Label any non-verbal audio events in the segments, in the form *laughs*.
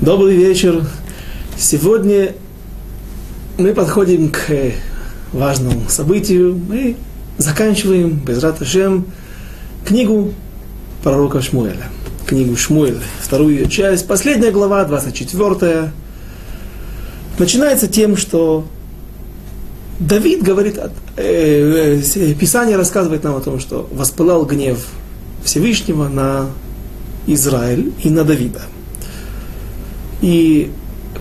Добрый вечер. Сегодня мы подходим к важному событию. Мы заканчиваем, без Раташем, книгу пророка Шмуэля. Книгу Шмуэля, вторую часть, последняя глава, 24 начинается тем, что Давид говорит, э, э, Писание рассказывает нам о том, что воспылал гнев Всевышнего на Израиль и на Давида. И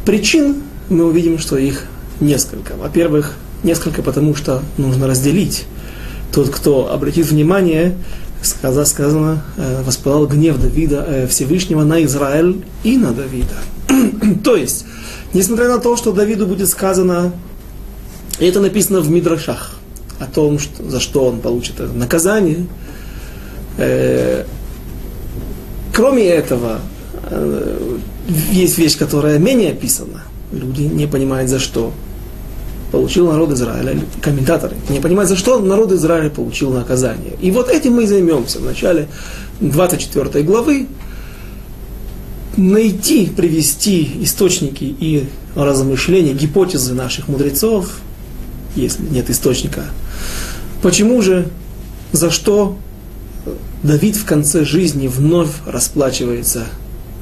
причин мы увидим, что их несколько. Во-первых, несколько потому, что нужно разделить. Тот, кто обратит внимание, сказано, сказано э, воспылал гнев Давида э, Всевышнего на Израиль и на Давида. *clears throat* То есть, несмотря на то, что Давиду будет сказано, и это написано в Мидрашах, о том, что, за что он получит наказание, э, кроме этого, э, есть вещь, которая менее описана. Люди не понимают, за что получил народ Израиля, комментаторы не понимают, за что народ Израиля получил наказание. И вот этим мы займемся в начале 24 главы. Найти, привести источники и размышления, гипотезы наших мудрецов, если нет источника. Почему же, за что Давид в конце жизни вновь расплачивается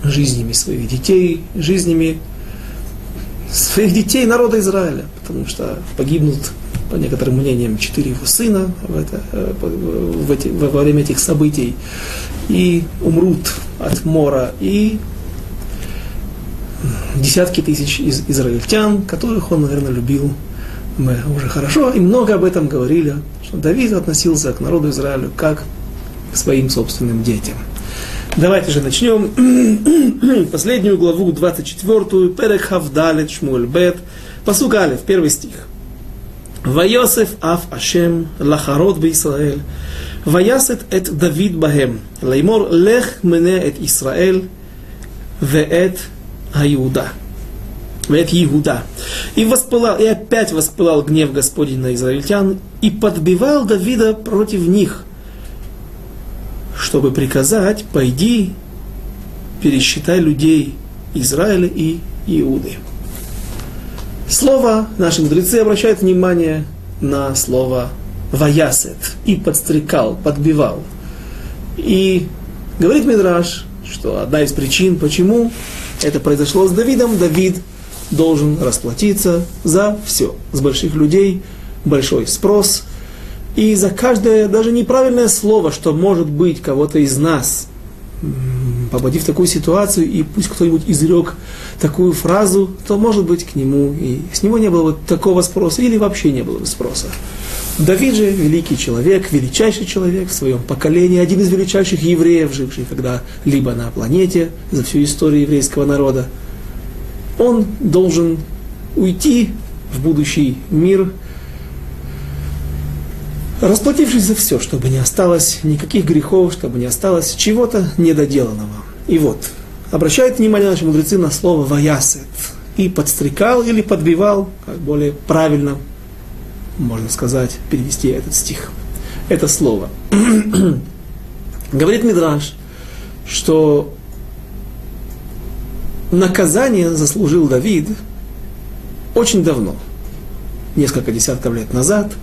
жизнями своих детей, жизнями своих детей народа Израиля, потому что погибнут, по некоторым мнениям, четыре его сына в это, э, в эти, во время этих событий, и умрут от мора, и десятки тысяч из, израильтян, которых он, наверное, любил мы уже хорошо и много об этом говорили, что Давид относился к народу Израилю как к своим собственным детям. Давайте же начнем *clears throat* последнюю главу, 24, Перек Хавдалет Шмуэль Бет, посук Алев, первый стих. Вайосеф Аф Ашем Лахарот Бисраэль, Ваясет эт Давид Бахем, Леймор Лех Мене эт Исраэль, Веэт Аюда. Веэт Иуда. И, воспылал, и опять воспылал гнев Господень на израильтян, и подбивал Давида против них, чтобы приказать, пойди, пересчитай людей Израиля и Иуды. Слово, наши мудрецы обращают внимание на слово «ваясет» и подстрекал, подбивал. И говорит Мидраш, что одна из причин, почему это произошло с Давидом, Давид должен расплатиться за все. С больших людей большой спрос – и за каждое даже неправильное слово, что может быть кого-то из нас, попади в такую ситуацию, и пусть кто-нибудь изрек такую фразу, то, может быть, к нему и с него не было бы такого спроса, или вообще не было бы спроса. Давид же великий человек, величайший человек в своем поколении, один из величайших евреев, живший когда-либо на планете за всю историю еврейского народа. Он должен уйти в будущий мир – расплатившись за все, чтобы не осталось никаких грехов, чтобы не осталось чего-то недоделанного. И вот, обращают внимание наши мудрецы на слово «ваясет» и подстрекал или подбивал, как более правильно, можно сказать, перевести этот стих. Это слово. *clears throat* Говорит Мидраш, что наказание заслужил Давид очень давно, несколько десятков лет назад –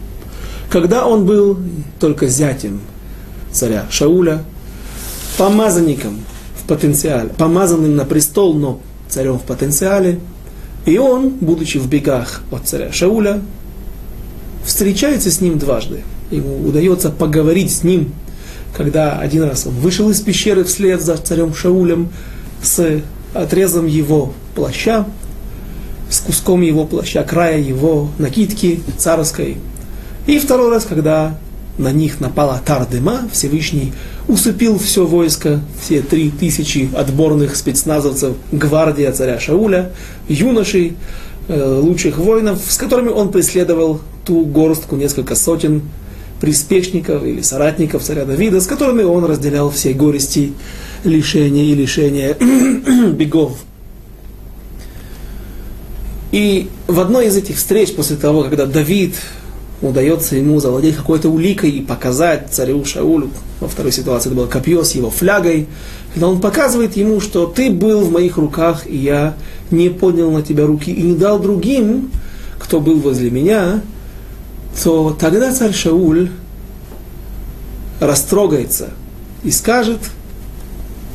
когда он был только зятем царя Шауля, помазанником в потенциале, помазанным на престол, но царем в потенциале, и он, будучи в бегах от царя Шауля, встречается с ним дважды. Ему удается поговорить с ним, когда один раз он вышел из пещеры вслед за царем Шаулем с отрезом его плаща, с куском его плаща, края его накидки царской, и второй раз, когда на них напала Тардема, Всевышний усыпил все войско, все три тысячи отборных спецназовцев, гвардия царя Шауля, юношей, э, лучших воинов, с которыми он преследовал ту горстку, несколько сотен приспешников или соратников царя Давида, с которыми он разделял все горести, лишения и лишения *clears throat* бегов. И в одной из этих встреч, после того, когда Давид удается ему завладеть какой-то уликой и показать царю Шаулю, во второй ситуации это было копье с его флягой, когда он показывает ему, что ты был в моих руках, и я не поднял на тебя руки и не дал другим, кто был возле меня, то тогда царь Шауль растрогается и скажет,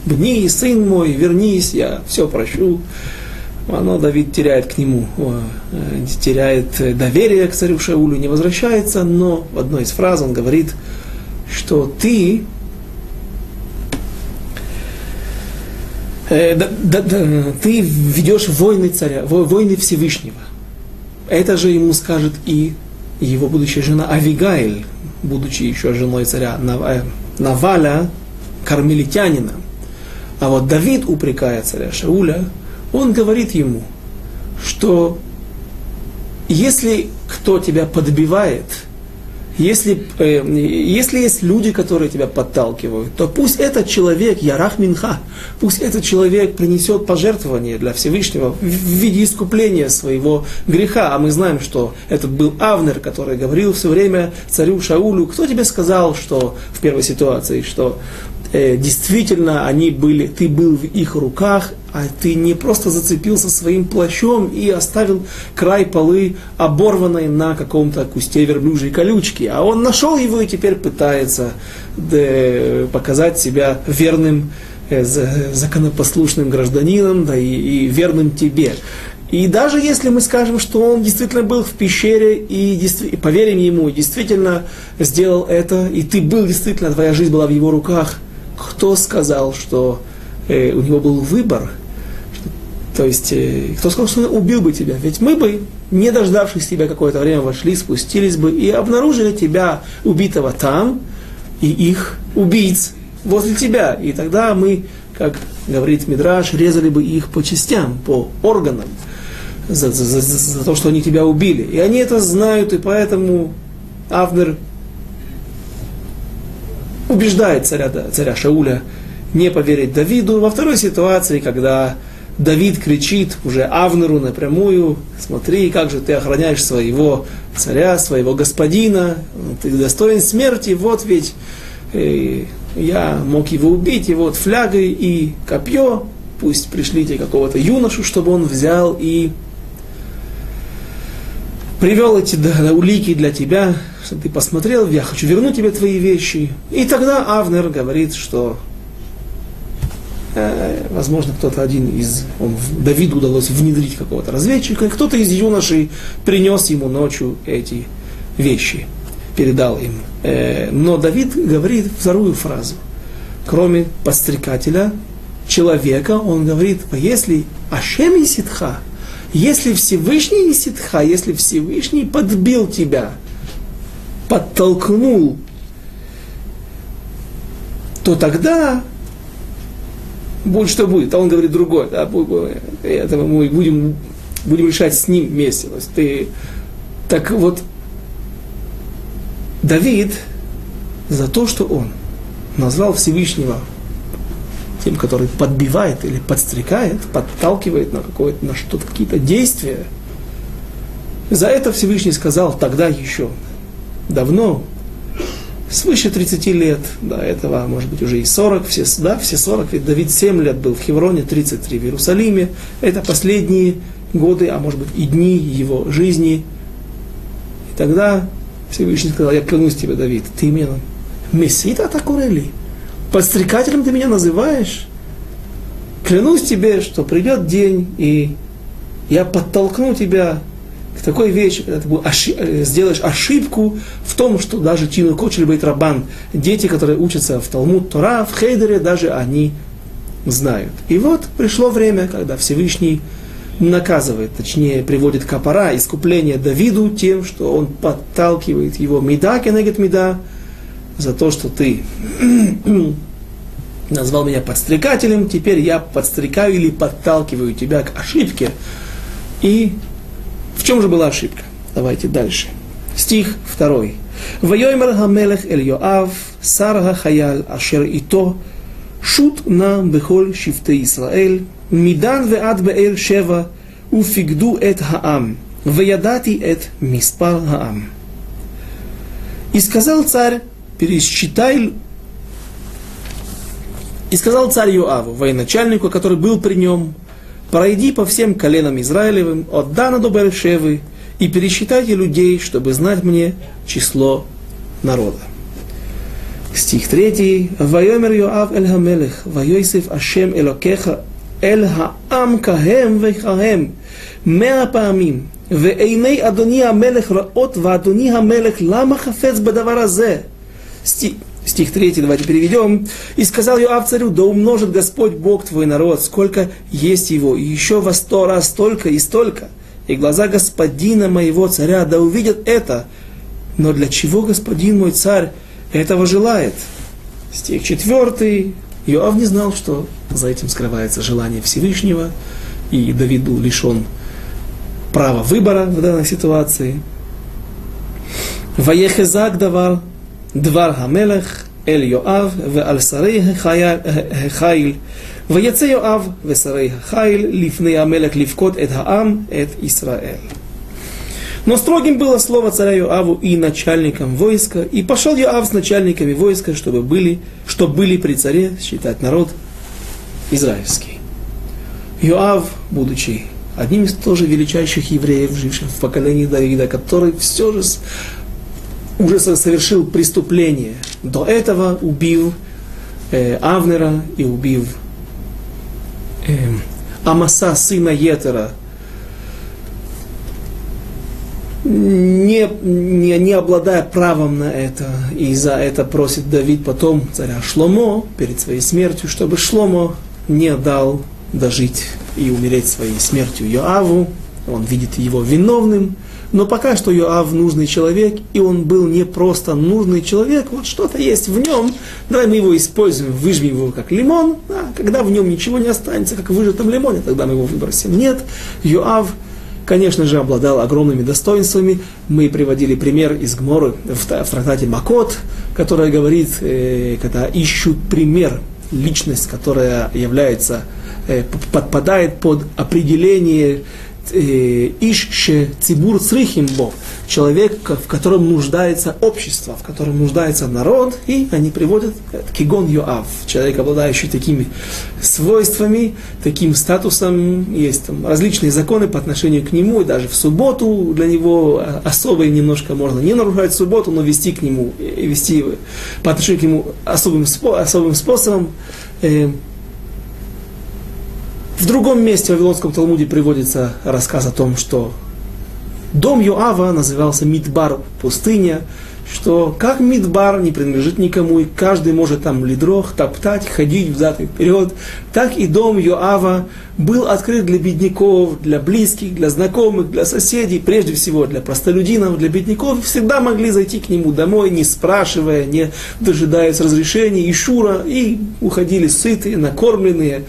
«Бни, сын мой, вернись, я все прощу». Оно Давид теряет к нему, э, теряет доверие к царю Шаулю, не возвращается, но в одной из фраз он говорит, что ты э, да, да, да, ты ведешь войны царя, войны Всевышнего. Это же ему скажет и его будущая жена Авигайль, будучи еще женой царя э, Наваля, кармелитянина. А вот Давид, упрекая царя Шауля, он говорит ему, что если кто тебя подбивает – если, э, если есть люди, которые тебя подталкивают, то пусть этот человек, Ярах Минха, пусть этот человек принесет пожертвование для Всевышнего в виде искупления своего греха. А мы знаем, что этот был Авнер, который говорил все время царю Шаулю, кто тебе сказал, что в первой ситуации, что э, действительно они были, ты был в их руках, а ты не просто зацепился своим плащом и оставил край полы оборванной на каком-то кусте верблюжьей колючки, а он нашел его и теперь пытается да, показать себя верным, э, законопослушным гражданином, да и, и верным тебе. И даже если мы скажем, что он действительно был в пещере и, и поверим ему, действительно сделал это, и ты был действительно, твоя жизнь была в его руках – кто сказал, что э, у него был выбор? То есть, э, кто сказал, что он убил бы тебя? Ведь мы бы, не дождавшись тебя какое-то время, вошли, спустились бы и обнаружили тебя убитого там, и их убийц возле тебя. И тогда мы, как говорит Мидраш, резали бы их по частям, по органам, за, за, за, за то, что они тебя убили. И они это знают, и поэтому Авнер убеждает царя, царя Шауля не поверить Давиду. Во второй ситуации, когда Давид кричит уже Авнеру напрямую, смотри, как же ты охраняешь своего царя, своего господина, ты достоин смерти, вот ведь э, я мог его убить, и вот флягой и копье, пусть пришлите какого-то юношу, чтобы он взял и привел эти да, улики для тебя, чтобы ты посмотрел, я хочу вернуть тебе твои вещи. И тогда Авнер говорит, что э, возможно, кто-то один из, он, Давиду удалось внедрить какого-то разведчика, и кто-то из юношей принес ему ночью эти вещи, передал им. Э, но Давид говорит вторую фразу. Кроме подстрекателя, человека, он говорит, если Ашем и Ситха, если Всевышний Иситха, если Всевышний подбил тебя, подтолкнул, то тогда будет что будет. А он говорит другое. Да, это мы будем, будем решать с ним вместе. То есть ты, так вот, Давид за то, что он назвал Всевышнего тем, который подбивает или подстрекает, подталкивает на, какое-то, на что-то, какие-то действия. За это Всевышний сказал тогда еще, давно, свыше 30 лет, до этого, может быть, уже и 40, все, да, все 40, ведь Давид 7 лет был в Хевроне, 33 в Иерусалиме. Это последние годы, а может быть и дни его жизни. И тогда Всевышний сказал, я клянусь тебе, Давид, ты меня мессита атакурели подстрекателем ты меня называешь? Клянусь тебе, что придет день, и я подтолкну тебя к такой вещи, когда ты э, сделаешь ошибку в том, что даже Тину Кочель Бейт Рабан, дети, которые учатся в Талмуд Тора, в Хейдере, даже они знают. И вот пришло время, когда Всевышний наказывает, точнее, приводит капара, искупление Давиду тем, что он подталкивает его меда кенегет меда, за то, что ты *clears throat* назвал меня подстрекателем, теперь я подстрекаю или подталкиваю тебя к ошибке. И в чем же была ошибка? Давайте дальше. Стих второй. Вайоймер Хамелех Эль Йоав, Сарга Хаяль Ашер Ито, Шут на Бехоль Шифте Исраэль, Мидан Веад Беэль Шева, Уфигду Эт Хаам, Ваядати Эт Миспар Хаам. И сказал царь пересчитай, и сказал царь Юаву, военачальнику, который был при нем, пройди по всем коленам Израилевым, от Дана до Бершевы, и пересчитайте людей, чтобы знать мне число народа. Стих 3. Вайомер Йоав эль Хамелех, Вайосиф Ашем Элокеха, эль Хаам Каhem Вехаhem, מאה פעמים, ועיני אדוני המלך ראות, ואדוני המלך למה חפץ בדבר הזה? Стих, стих 3, давайте переведем. «И сказал Йоав царю, да умножит Господь Бог твой народ, сколько есть его, и еще во сто раз столько и столько. И глаза господина моего царя да увидят это. Но для чего господин мой царь этого желает. Стих 4. Иоав не знал, что за этим скрывается желание Всевышнего, и Давид был лишен права выбора в данной ситуации. Ваехезак давар двар хамелех эль Йоав в аль сарей хайль ויצא יואב ושרי החיל לפני המלך לבכות את העם, את ישראל. Но строгим было слово царя Иоаву и начальникам войска, и пошел Иоав с начальниками войска, чтобы были, чтобы были при царе считать народ израильский. Иоав, будучи одним из тоже величайших евреев, живших в поколении Давида, который все же уже совершил преступление, до этого убил э, Авнера и убил э, Амаса, сына Етера, не, не, не обладая правом на это, и за это просит Давид потом царя Шломо перед своей смертью, чтобы Шломо не дал дожить и умереть своей смертью Йоаву. Он видит его виновным, но пока что Йоав нужный человек, и он был не просто нужный человек, вот что-то есть в нем, давай мы его используем, выжмем его как лимон, а когда в нем ничего не останется, как в выжатом лимоне, тогда мы его выбросим. Нет, Йоав – конечно же, обладал огромными достоинствами. Мы приводили пример из Гморы в, трактате Макот, которая говорит, э, когда ищут пример, личность, которая является, э, подпадает под определение Э, Ишше Цибур Црихимбо, человек, в котором нуждается общество, в котором нуждается народ, и они приводят Кигон Йоав, человек, обладающий такими свойствами, таким статусом, есть там различные законы по отношению к нему, и даже в субботу для него особо немножко можно не нарушать субботу, но вести к нему, вести по отношению к нему особым, особым способом. В другом месте в Вавилонском Талмуде приводится рассказ о том, что дом Йоава назывался Мидбар, пустыня, что как Мидбар не принадлежит никому, и каждый может там лидрох, топтать, ходить взад и вперед, так и дом Йоава был открыт для бедняков, для близких, для знакомых, для соседей, прежде всего для простолюдинов, для бедняков, всегда могли зайти к нему домой, не спрашивая, не дожидаясь разрешения и шура, и уходили сытые, накормленные,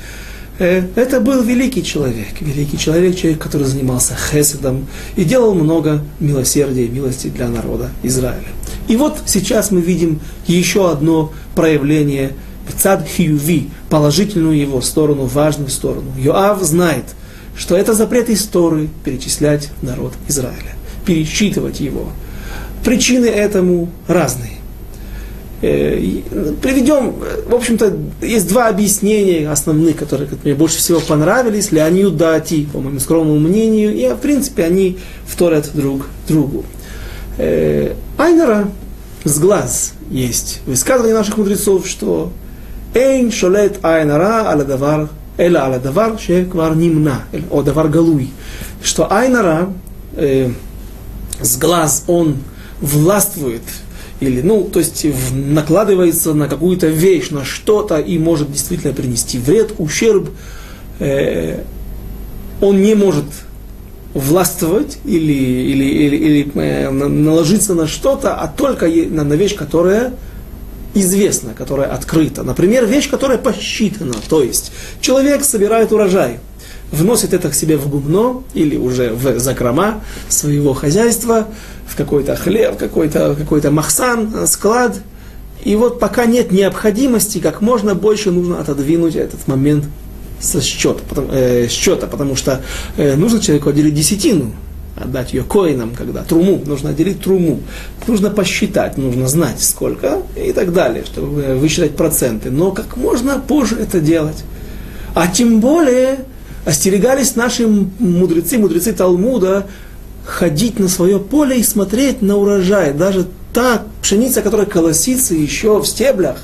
это был великий человек, великий человек, человек, который занимался хеседом и делал много милосердия и милости для народа Израиля. И вот сейчас мы видим еще одно проявление цад хиюви, положительную его сторону, важную сторону. Йоав знает, что это запрет истории перечислять народ Израиля, пересчитывать его. Причины этому разные. Э, приведем, в общем-то, есть два объяснения основных, которые мне больше всего понравились. Леонид Дати, по моему скромному мнению, и, в принципе, они вторят друг другу. Э, Айнера с глаз есть высказывание наших мудрецов, что Эйн шолет айнара аля давар эла аля давар шеквар нимна, о давар галуй, что айнара э, с глаз он властвует или, ну, то есть накладывается на какую-то вещь, на что-то и может действительно принести вред, ущерб, э, он не может властвовать или, или, или, или э, наложиться на что-то, а только на, на вещь, которая известна, которая открыта. Например, вещь, которая посчитана. То есть человек собирает урожай, вносит это к себе в губно или уже в закрома своего хозяйства, в какой-то хлеб, какой-то какой махсан, э, склад. И вот пока нет необходимости, как можно больше нужно отодвинуть этот момент со счета, потому, э, счета, потому что э, нужно человеку отделить десятину. отдать ее коинам, когда труму, нужно отделить труму, нужно посчитать, нужно знать сколько и так далее, чтобы высчитать проценты. Но как можно позже это делать. А тем более остерегались наши мудрецы, мудрецы Талмуда, ходить на свое поле и смотреть на урожай. Даже та пшеница, которая колосится еще в стеблях,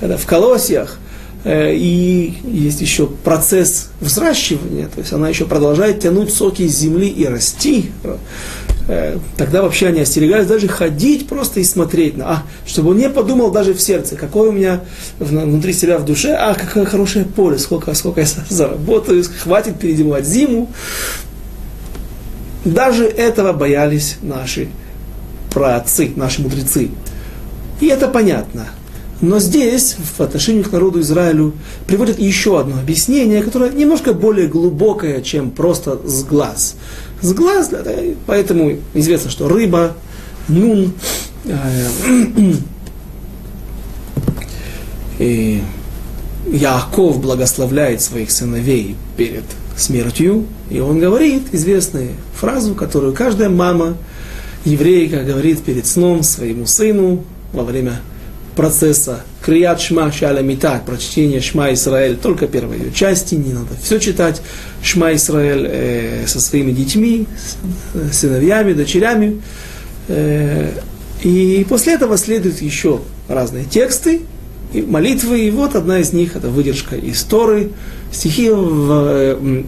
в колосьях, э, и есть еще процесс взращивания, то есть она еще продолжает тянуть соки из земли и расти. Э, тогда вообще они остерегались даже ходить просто и смотреть, на, а, чтобы он не подумал даже в сердце, какое у меня внутри себя в душе, а, какое хорошее поле, сколько, сколько я заработаю, хватит передевать зиму. Даже этого боялись наши праотцы, наши мудрецы. И это понятно. Но здесь, в отношении к народу Израилю, приводят еще одно объяснение, которое немножко более глубокое, чем просто с глаз. С глаз, поэтому известно, что рыба, нун, э, *clears throat* и Яаков благословляет своих сыновей перед смертью, и он говорит известную фразу, которую каждая мама еврейка говорит перед сном своему сыну во время процесса Крият Шма Шаля Мита, прочтение Шма Исраэль, только первой ее части, не надо все читать. Шма Исраэль э, со своими детьми, сыновьями, дочерями. Э, и после этого следуют еще разные тексты и молитвы. И вот одна из них, это выдержка из Торы, стихи в э,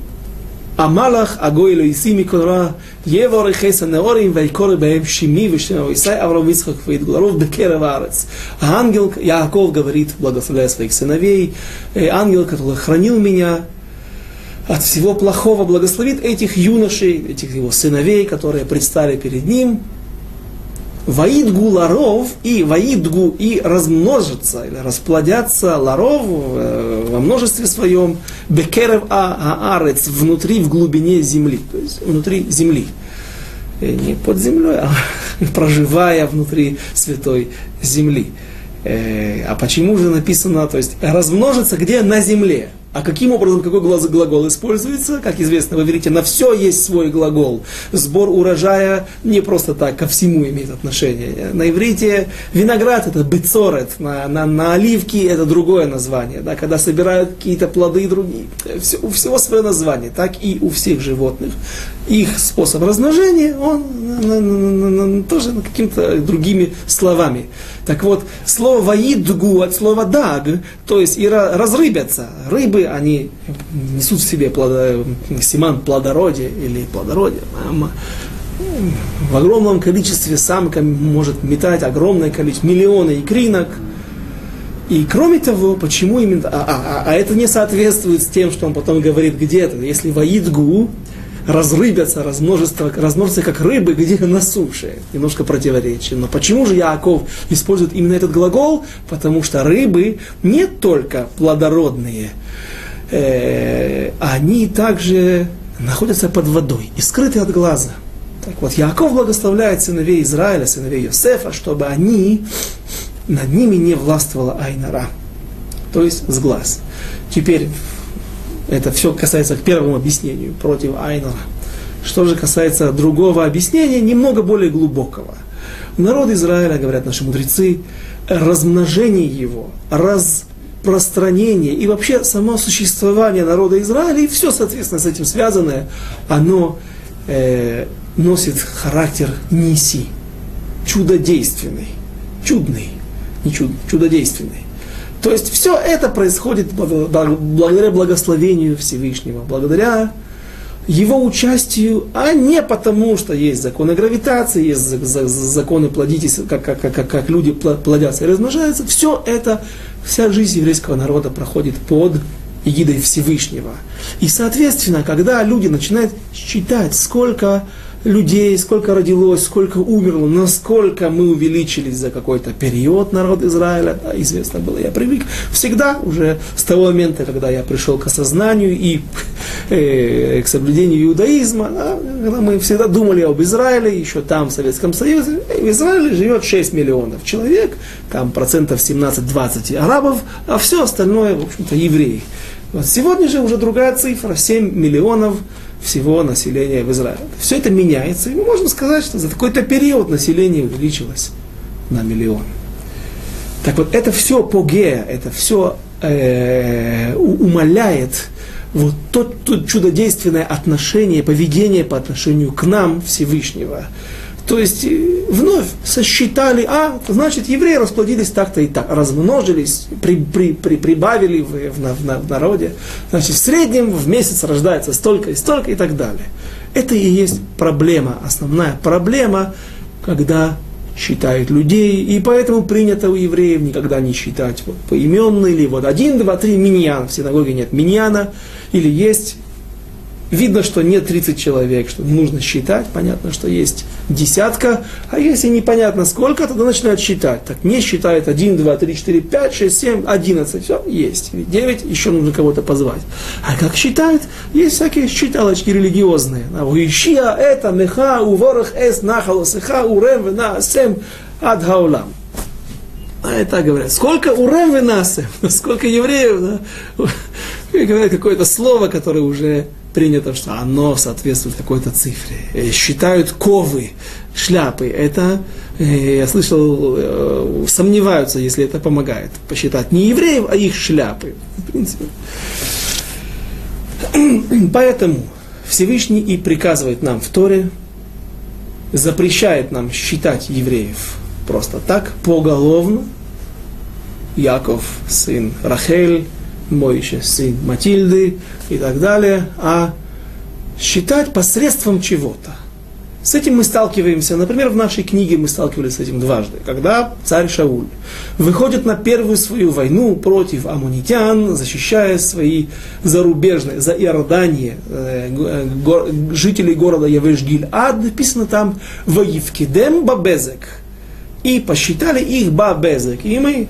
המלאך הגוי לא ישיא מקורא יבוא רכס הנאורים ויקורא בהם שמי ושם Исай, Авраам, Ицхак, Ваидгуларов, Бекерев Арец. А ангел, Яаков говорит, благословляя своих сыновей, ангел, который хранил меня от всего плохого, благословит этих юношей, этих его сыновей, которые предстали перед ним, Ваидгу ларов и ваидгу и размножится, или расплодятся ларов э, во множестве своем, бекерев а аарец, внутри, в глубине земли, то есть внутри земли. И э, не под землей, а *laughs* проживая внутри святой земли. Э, а почему же написано, то есть размножится где? На земле. А каким образом, какой глагол используется? Как известно, вы верите, на все есть свой глагол. Сбор урожая не просто так ко всему имеет отношение. На иврите виноград это бецорет, на, на, на оливки это другое название. Да, когда собирают какие-то плоды и другие. Все, у всего свое название, так и у всех животных. Их способ размножения, он тоже какими-то другими словами. Так вот, слово «ваидгу» от слова «даг», то есть и разрыбятся. Рыбы, они несут в себе плодо, семан плодородия или плодородия. В огромном количестве самка может метать огромное количество, миллионы икринок. И кроме того, почему именно... А, а, а это не соответствует с тем, что он потом говорит где-то. Если «ваидгу», разрыбятся, размножатся, размножатся как рыбы, где на суше. Немножко противоречие. Но почему же Яков использует именно этот глагол? Потому что рыбы не только плодородные, э, они также находятся под водой и скрыты от глаза. Так вот, Яков благословляет сыновей Израиля, сыновей Йосефа, чтобы они, над ними не властвовала Айнара, то есть с глаз. Теперь это все касается к первому объяснению против Айнора. Что же касается другого объяснения, немного более глубокого. Народ Израиля, говорят наши мудрецы, размножение его, распространение и вообще само существование народа Израиля и все, соответственно, с этим связанное, оно э, носит характер неси, чудодейственный, чудный, не чуд, чудодейственный. То есть все это происходит благодаря благословению Всевышнего, благодаря его участию, а не потому, что есть законы гравитации, есть законы плодитесь, как, как, как, как люди плодятся и размножаются. Все это, вся жизнь еврейского народа проходит под эгидой Всевышнего. И, соответственно, когда люди начинают считать, сколько людей, сколько родилось, сколько умерло, насколько мы увеличились за какой-то период народ Израиля, да, известно было, я привык всегда уже с того момента, когда я пришел к осознанию и э, к соблюдению иудаизма, да, когда мы всегда думали об Израиле, еще там, в Советском Союзе, в Израиле живет 6 миллионов человек, там процентов 17-20 арабов, а все остальное, в общем-то, евреи. Вот сегодня же уже другая цифра, 7 миллионов всего населения в Израиле. Все это меняется, и можем сказать, что за какой-то период население увеличилось на миллион. Так вот, это все погея, это все э, умаляет вот то, то чудодейственное отношение, поведение по отношению к нам Всевышнего. То есть э, вновь сосчитали, а, значит, евреи расплодились так-то и так, размножились, при, при, при, прибавили в, в, в, в народе. Значит, в среднем в месяц рождается столько и столько и так далее. Это и есть проблема, основная проблема, когда считают людей, и поэтому принято у евреев никогда не считать вот, поименно, или вот один, два, три, миньян, в синагоге нет миньяна, или есть видно, что нет 30 человек, что нужно считать, понятно, что есть десятка, а если непонятно сколько, тогда начинают считать. Так не считают 1, 2, 3, 4, 5, 6, 7, 11, все, есть. 9, еще нужно кого-то позвать. А как считают? Есть всякие считалочки религиозные. Уищия это меха уворах эс нахалосыха урем вена сем ад хаулам. А это говорят. Сколько урем венасем, *laughs* сколько евреев, да? *laughs* говорят какое-то слово, которое уже принято, что оно соответствует какой-то цифре. Э, считают ковы, шляпы. Это, э, я слышал, э, сомневаются, если это помогает. Посчитать не евреев, а их шляпы. В принципе. *clears throat* Поэтому Всевышний и приказывает нам в Торе, запрещает нам считать евреев просто так, поголовно. Яков, сын Рахель, Мойше, сын Матильды и так далее, а считать посредством чего-то. С этим мы сталкиваемся, например, в нашей книге мы сталкивались с этим дважды, когда царь Шауль выходит на первую свою войну против амунитян, защищая свои зарубежные, за Иордание, э, го, жителей города Явешгиль. А написано там «Воевкидем бабезек» и посчитали их бабезек. И мы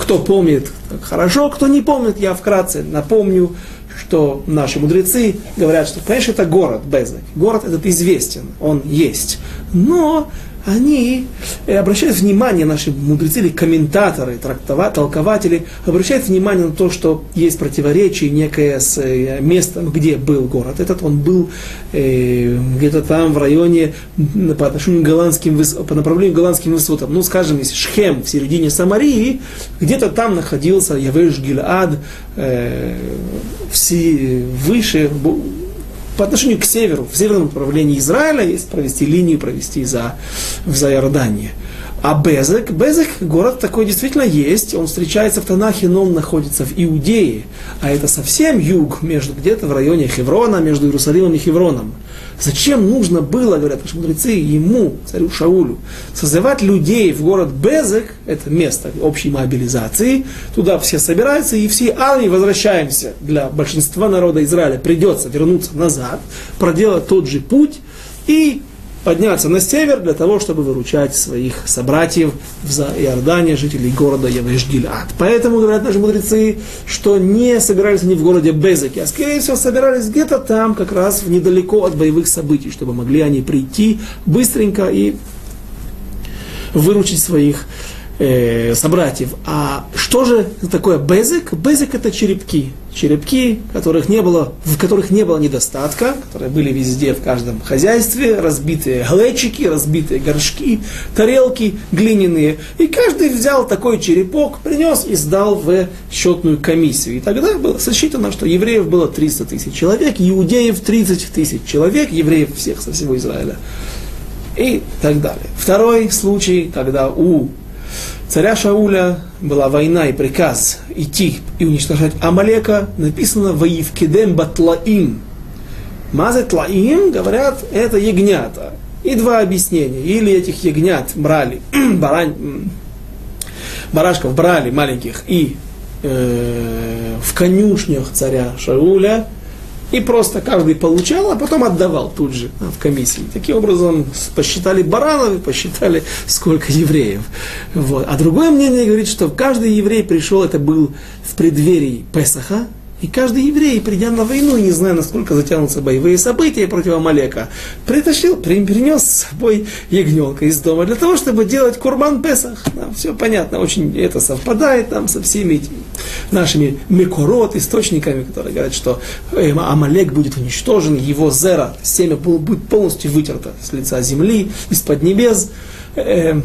кто помнит, хорошо, кто не помнит, я вкратце напомню, что наши мудрецы говорят, что, конечно, это город Безек. Город этот известен, он есть. Но они э, обращают внимание, наши мудрецы или комментаторы, трактова, толкователи, обращают внимание на то, что есть противоречие некое с э, местом, где был город. Этот он был э, где-то там в районе по отношению к голландским, по направлению к голландским высотам. Ну, скажем, если Шхем в середине Самарии, где-то там находился Явеш Гильад, э, все, выше, по отношению к северу, в северном направлении Израиля, есть провести линию, провести за, за Иордание. А Безек, Безек, город такой действительно есть, он встречается в Танахе, но он находится в Иудее, а это совсем юг, между где-то в районе Хеврона, между Иерусалимом и Хевроном. Зачем нужно было, говорят наши мудрецы, ему, царю Шаулю, созывать людей в город Безек, это место общей мобилизации, туда все собираются, и все армии возвращаемся. Для большинства народа Израиля придется вернуться назад, проделать тот же путь, и подняться на север для того, чтобы выручать своих собратьев в Иордане, жителей города Явеш-Гилад. Поэтому говорят наши мудрецы, что не собирались они в городе Безеке, а скорее всего собирались где-то там, как раз недалеко от боевых событий, чтобы могли они прийти быстренько и выручить своих э, собратьев. А что же такое безик? Безик это черепки. Черепки, которых не было, в которых не было недостатка, которые были везде, в каждом хозяйстве, разбитые глечики, разбитые горшки, тарелки глиняные. И каждый взял такой черепок, принес и сдал в счетную комиссию. И тогда было сосчитано, что евреев было 300 тысяч человек, иудеев 30 тысяч человек, евреев всех со всего Израиля. И так далее. Второй случай, когда у царя Шауля была война и приказ идти и уничтожать Амалека, написано «Ваивкедем батлаим». Мазы тлаим, говорят, это ягнята. И два объяснения. Или этих ягнят брали, *clears throat* барань, барашков брали маленьких и э, в конюшнях царя Шауля – и просто каждый получал, а потом отдавал тут же в комиссии. Таким образом, посчитали баранов, посчитали, сколько евреев. Вот. А другое мнение говорит, что каждый еврей пришел, это был в преддверии Песаха, И каждый еврей, придя на войну, не зная, насколько затянутся боевые события против Амалека, притащил, принес с собой ягненка из дома для того, чтобы делать курбан Песах. Нам все понятно, очень это совпадает там со всеми этими нашими мекорот, источниками, которые говорят, что э, Амалек будет уничтожен, его зера, семя будет полностью вытерто с лица земли, из-под небес. Э,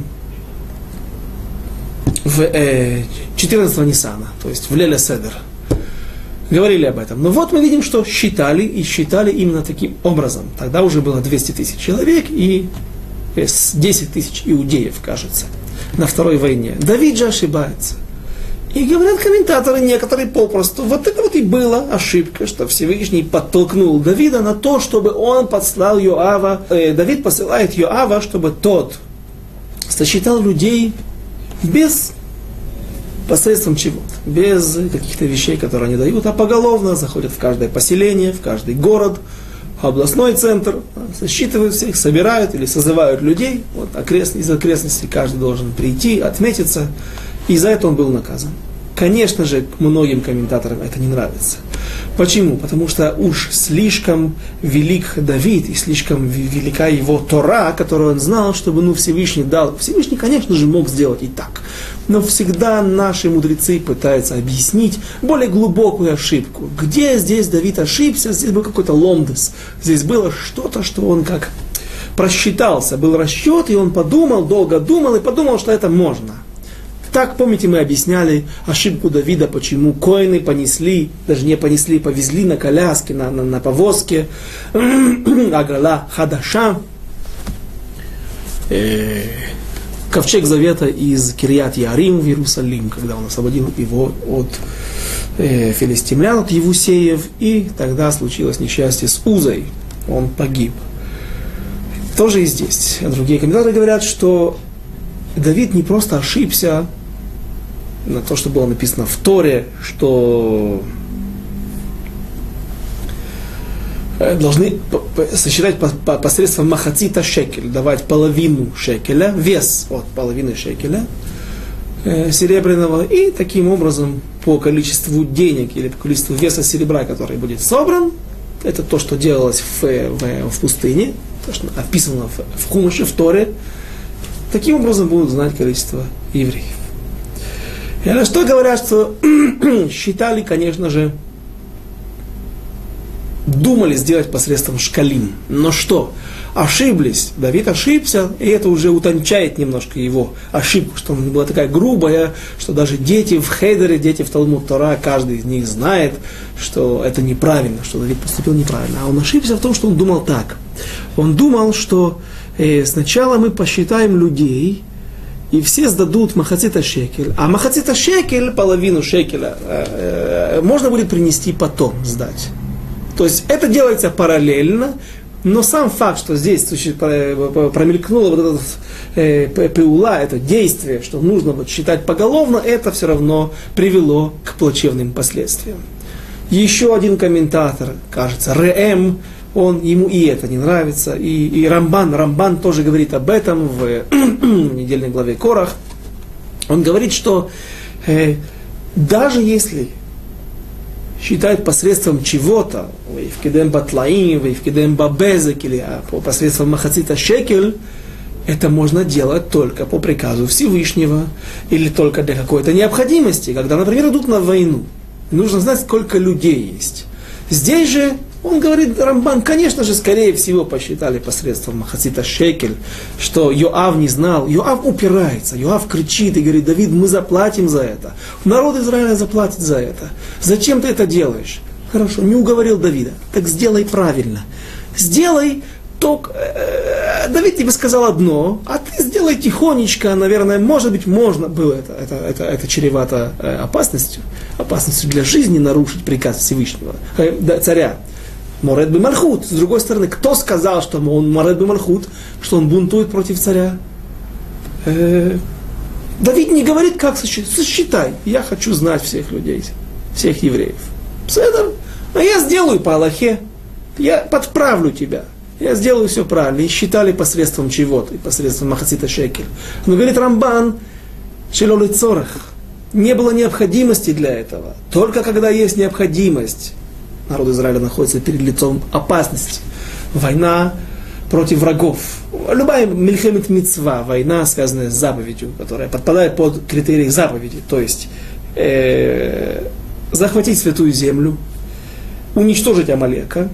в э, 14 Нисана, то есть в Леля Седер говорили об этом. Но вот мы видим, что считали, и считали именно таким образом. Тогда уже было 200 тысяч человек и 10 э, тысяч иудеев, кажется, на второй войне. Давид же ошибается. И говорят комментаторы некоторые попросту, вот это вот и была ошибка, что Всевышний подтолкнул Давида на то, чтобы он подслал Йоава, э, Давид посылает Йоава, чтобы тот сосчитал людей без посредством чего-то, без каких-то вещей, которые они дают, а поголовно заходят в каждое поселение, в каждый город, областной центр, засчитывают всех, собирают или созывают людей, вот окрест, из окрестностей каждый должен прийти, отметиться, и за это он был наказан. Конечно же, многим комментаторам это не нравится. Почему? Потому что уж слишком велик Давид и слишком велика его Тора, которую он знал, чтобы ну, Всевышний дал. Всевышний, конечно же, мог сделать и так. Но всегда наши мудрецы пытаются объяснить более глубокую ошибку. Где здесь Давид ошибся? Здесь был какой-то ломдес. Здесь было что-то, что он как просчитался. Был расчет, и он подумал, долго думал, и подумал, что это можно. Так, помните, мы объясняли ошибку Давида, почему коины понесли, даже не понесли, повезли на коляске, на, на, на повозке, *clears throat* Агала Хадаша, э, ковчег завета из Кирьят Ярим в Иерусалим, когда он освободил его от э, филистимлян, от Евусеев, и тогда случилось несчастье с Узой, он погиб. Тоже и здесь. Другие комментаторы говорят, что Давид не просто ошибся на то, что было написано в Торе, что э, должны сосчитать посредством махацита шекель, давать половину шекеля, вес от половины шекеля э, серебряного, и таким образом по количеству денег или по количеству веса серебра, который будет собран, это то, что делалось в, в, в пустыне, то, что описано в, в Хумаше, в Торе, таким образом будут знать количество евреев. И на что говорят, что *clears throat* считали, конечно же, думали сделать посредством шкалим. Но что? Ошиблись. Давид ошибся, и это уже утончает немножко его ошибку, что она была такая грубая, что даже дети в Хейдере, дети в Талмуд Тора, каждый из них знает, что это неправильно, что Давид поступил неправильно. А он ошибся в том, что он думал так. Он думал, что э, сначала мы посчитаем людей, и все сдадут махацита шекель, а махацита шекель, половину шекеля, э, э, можно будет принести потом сдать. То есть это делается параллельно, но сам факт, что здесь промелькнуло вот этот э, пеула, это действие, что нужно вот считать поголовно, это все равно привело к плачевным последствиям. Еще один комментатор, кажется, Рэм, он, ему и это не нравится. И, и Рамбан, Рамбан тоже говорит об этом в, *clears throat* в недельной главе Корах. Он говорит, что э, даже если считать посредством чего-то, в кидем батлаим, в кидем бабезек, или а, посредством махацита шекель, это можно делать только по приказу Всевышнего или только для какой-то необходимости, когда, например, идут на войну. Нужно знать, сколько людей есть. Здесь же он говорит, Рамбан, конечно же, скорее всего, посчитали посредством Махасита Шекель, что Йоав не знал. Йоав упирается, Йоав кричит и говорит, Давид, мы заплатим за это. Народ Израиля заплатит за это. Зачем ты это делаешь? Хорошо, не уговорил Давида. Так сделай правильно. Сделай только... Э, Давид тебе сказал одно, а ты сделай тихонечко, наверное, может быть, можно было это, это, это, это чревато э, опасностью, опасностью для жизни нарушить приказ Всевышнего, э, царя. Морет Мархут. С другой стороны, кто сказал, что он Морет Мархут, что он бунтует против царя? Э, Давид не говорит, как сосчитай. Сосчитай. Я хочу знать всех людей, всех евреев. Пседер. А я сделаю по Аллахе. Я подправлю тебя. Я сделаю все правильно. И считали посредством чего-то, посредством Махацита Шекель. Но говорит Рамбан, Шелолицорах не было необходимости для этого. Только когда есть необходимость, народ Израиля находится перед лицом опасности. Война против врагов. Любая мельхемет мецва, война, связанная с заповедью, которая подпадает под критерии заповеди, то есть э, захватить святую землю, уничтожить Амалека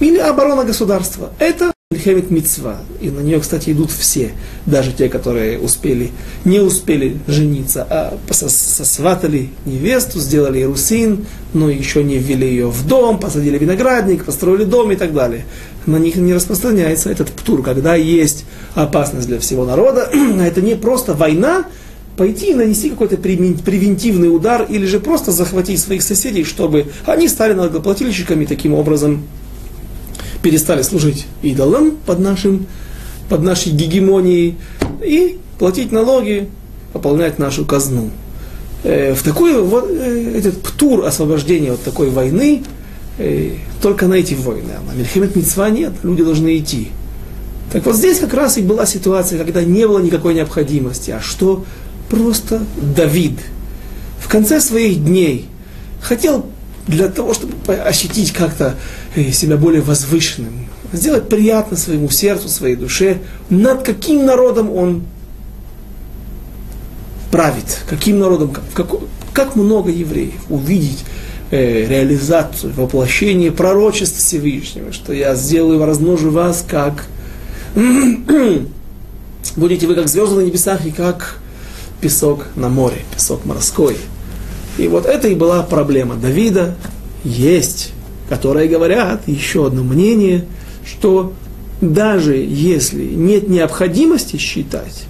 или оборона государства. Это Мельхемет Мицва. И на нее, кстати, идут все, даже те, которые успели, не успели жениться, а сосватали невесту, сделали Иерусин, но еще не ввели ее в дом, посадили виноградник, построили дом и так далее. На них не распространяется этот птур, когда есть опасность для всего народа. *clears throat* Это не просто война, пойти и нанести какой-то превентивный удар или же просто захватить своих соседей, чтобы они стали налогоплательщиками таким образом перестали служить идолам под, нашим, под нашей гегемонией и платить налоги, пополнять нашу казну. Э, в такой вот э, этот птур освобождения от такой войны э, только на эти войны. А на Мельхемет Митцва нет, люди должны идти. Так вот здесь как раз и была ситуация, когда не было никакой необходимости. А что? Просто Давид в конце своих дней хотел для того, чтобы ощутить как-то э, себя более возвышенным, сделать приятно своему сердцу, своей душе, над каким народом он правит, каким народом, как, как много евреев, увидеть э, реализацию, воплощение пророчеств Всевышнего, что я сделаю, размножу вас, как *clears throat* будете вы как звезды на небесах и как песок на море, песок морской. И вот это и была проблема Давида. Есть, которые говорят, еще одно мнение, что даже если нет необходимости считать,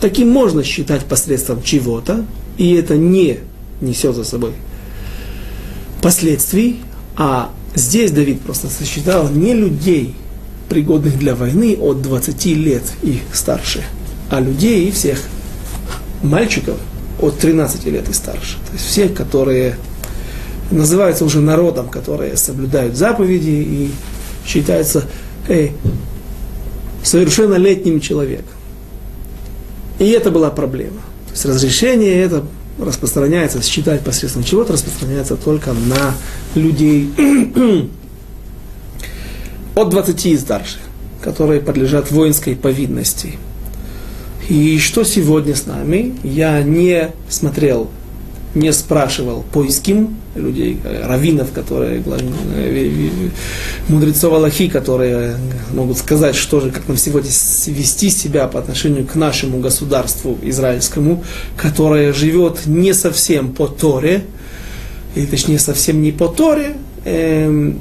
таким можно считать посредством чего-то, и это не несет за собой последствий, а здесь Давид просто сосчитал не людей, пригодных для войны от 20 лет и старше, а людей всех мальчиков от 13 лет и старше. То есть все, которые называются уже народом, которые соблюдают заповеди и считаются эй, совершеннолетним человеком. И это была проблема. То есть разрешение это распространяется, считать посредством чего-то распространяется только на людей *clears throat* от 20 и старше, которые подлежат воинской повинности. И что сегодня с нами? Я не смотрел, не спрашивал поиским людей, раввинов, которые, э, мудрецов Аллахи, которые могут сказать, что же, как нам сегодня вести себя по отношению к нашему государству израильскому, которое живет не совсем по Торе, или точнее совсем не по Торе, эм,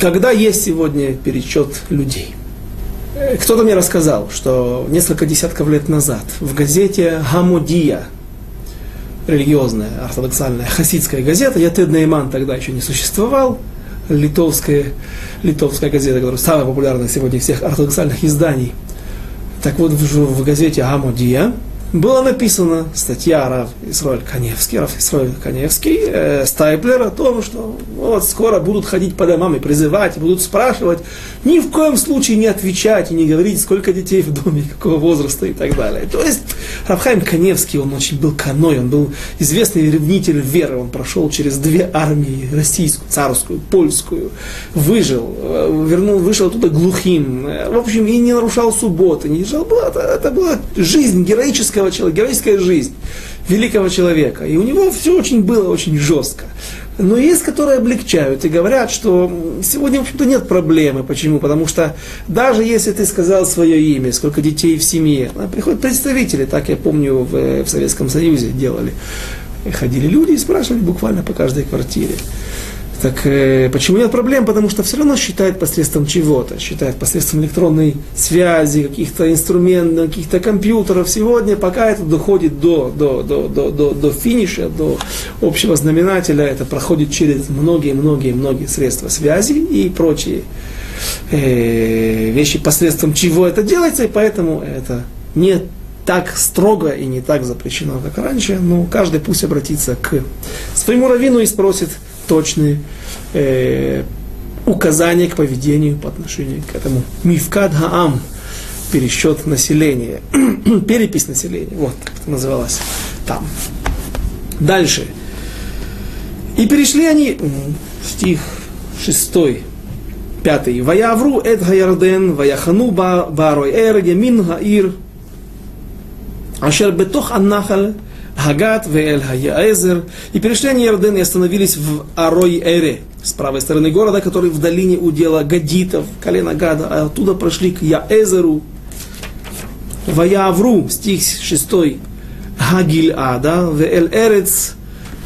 когда есть сегодня перечет людей – кто-то мне рассказал, что несколько десятков лет назад в газете «Хамудия», религиозная, ортодоксальная, хасидская газета, я Тед Нейман тогда еще не существовал, литовская, литовская газета, которая самая популярная сегодня всех ортодоксальных изданий. Так вот, в, в газете «Хамудия» было написано статья Рав Исроэль Каневский, Рав Исроэль Каневский, э, Стайплер о том, что вот скоро будут ходить по домам и призывать, и будут спрашивать, ни в коем случае не отвечать и не говорить, сколько детей в доме, *laughs* какого возраста и так далее. То есть Равхайм Каневский, он очень был каной, он был известный ревнитель веры, он прошел через две армии, российскую, царскую, польскую, выжил, э, вернул, вышел оттуда глухим, э, в общем, и не нарушал субботы, не держал, это, это была жизнь героическая великого человека, героическая жизнь великого человека. И у него все очень было очень жестко. Но есть, которые облегчают и говорят, что сегодня, в общем-то, нет проблемы. Почему? Потому что даже если ты сказал свое имя, сколько детей в семье, приходят представители, так я помню, в, в Советском Союзе делали. Ходили люди и спрашивали буквально по каждой квартире. Так э, почему нет проблем? Потому что все равно считает посредством чего-то, считает посредством электронной связи, каких-то инструментов, каких-то компьютеров. Сегодня, пока это доходит до, до, до, до, до, до финиша, до общего знаменателя, это проходит через многие-многие-многие средства связи и прочие э, вещи, посредством чего это делается, и поэтому это не так строго и не так запрещено, как раньше, но каждый пусть обратится к своему раввину и спросит, точные э, указания к поведению по отношению к этому. Мифкад Хаам, пересчет населения, *clears throat* перепись населения, вот как это называлось там. Дальше. И перешли они, стих 6, 5. Ваявру эт гаярден, ваяхану барой эр, ямин гаир, ашер бетох аннахаль, Хагат, Веэль Хаяэзер. И перешли они Ярден и остановились в Арой-Эре, с правой стороны города, который в долине удела Гадитов, колено Гада, а оттуда прошли к Яэзеру, Ваявру, стих 6, Хагиль Ада, Веэль Эрец,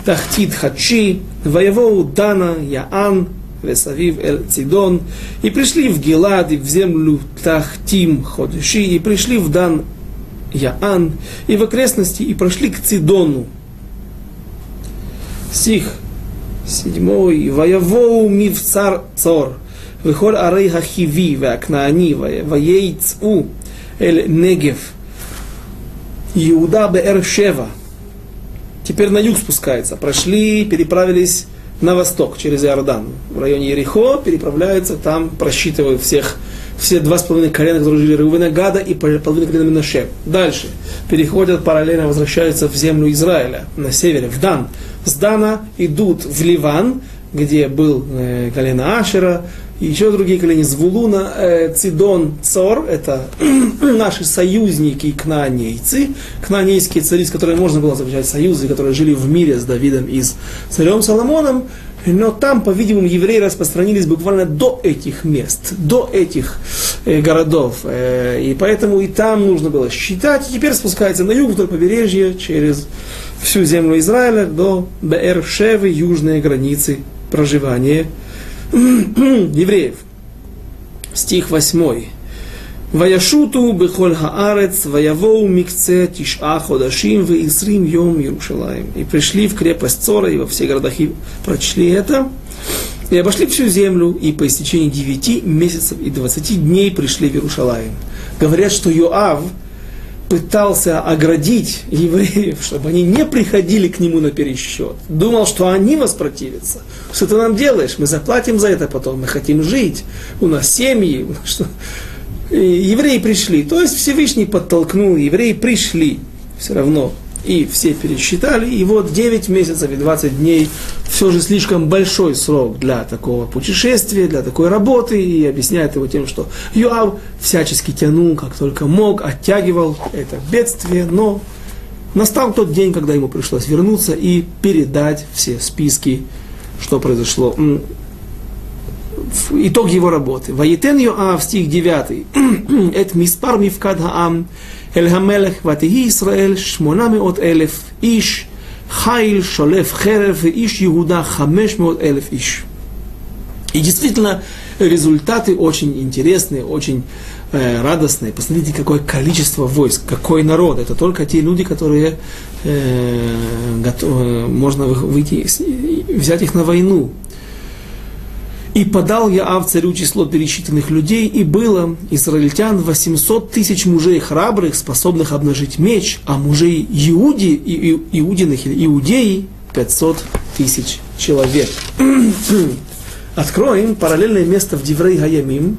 Тахтит Хачи, Ваявоу Дана, Яан, Весавив Эль Цидон, и пришли в Гелад, и в землю Тахтим Ходиши, и пришли в Дан Яан, и в окрестности, и прошли к Цидону. Стих седьмой. Ваявоу мивцар цор, вихоль арей хахиви, вакнаани, ваейцу, эль негев, Иуда бер Шева. Теперь на юг спускается. Прошли, переправились на восток через Иордан. В районе Ерехо переправляются, там просчитывают всех все два с половиной колена, которые жили Рувена Гада и половина колена Минаше. Дальше переходят параллельно, возвращаются в землю Израиля на севере, в Дан. С Дана идут в Ливан, где был э, колено Ашера, и еще другие колени Звулуна, э, Цидон, Цор, это *clears throat* наши союзники кнаанейцы, кнаанейские цари, с которыми можно было заключать союзы, которые жили в мире с Давидом и с царем Соломоном, но там, по-видимому, евреи распространились буквально до этих мест, до этих э, городов. Э, и поэтому и там нужно было считать. И теперь спускается на юг вдоль побережья, через всю землю Израиля до Беэр-Шевы, южные границы проживания *clears throat* евреев. Стих 8. Ваяшуту бехоль хаарец, ваявоу микце тиш'а ходашим в Исрим йом Иерушалаем. И пришли в крепость Цора, и во все городах прочли это. И обошли всю землю, и по истечении девяти месяцев и двадцати дней пришли в Иерушалаем. Говорят, что Йоав пытался оградить евреев, чтобы они не приходили к нему на пересчет. Думал, что они воспротивятся. Что ты нам делаешь? Мы заплатим за это потом, мы хотим жить. У нас семьи. Что? Евреи пришли. То есть Всевышний подтолкнул, евреи пришли все равно. И все пересчитали, и вот 9 месяцев и 20 дней, все же слишком большой срок для такого путешествия, для такой работы, и объясняет его тем, что Юав всячески тянул, как только мог, оттягивал это бедствие, но настал тот день, когда ему пришлось вернуться и передать все списки, что произошло итог его работы. Ваетен Йоав, стих 9. *clears throat* Это миспар мифкад хаам, эль хамелех, ватихи Исраэль, шмонамеот элев иш, Хайл, Шолев, Херев, Иш, Иуда, Хамешмеот, Элев, Иш. И действительно, результаты очень интересные, очень э, радостные. Посмотрите, какое количество войск, какой народ. Это только те люди, которые э, готовы, можно выйти, взять их на войну. И подал Яав царю число пересчитанных людей, и было израильтян 800 тысяч мужей храбрых, способных обнажить меч, а мужей Иуди, и, и, иудиных или иудеи 500 тысяч человек. *clears throat* Откроем параллельное место в Диврей Гаямим.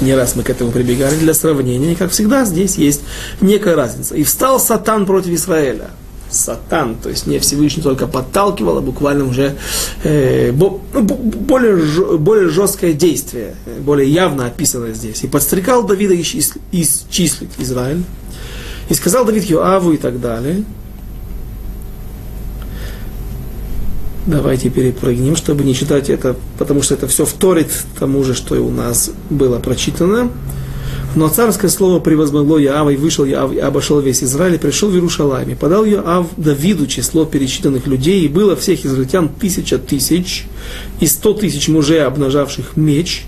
Не раз мы к этому прибегали для сравнения, и как всегда здесь есть некая разница. И встал Сатан против Израиля сатан, то есть не Всевышний только подталкивал, а буквально уже э, бо, ну, более, более жесткое действие, более явно описано здесь. И подстрекал Давида исчислить, исчислить Израиль. И сказал Давид Йоаву и так далее. Давайте перепрыгнем, чтобы не читать это, потому что это все вторит тому же, что и у нас было прочитано. Но царское слово превозмогло Яава, и вышел Яав, и обошел весь Израиль, и пришел в Иерушалайм. И подал Яав Давиду число пересчитанных людей, и было всех израильтян тысяча тысяч, и сто тысяч мужей, обнажавших меч,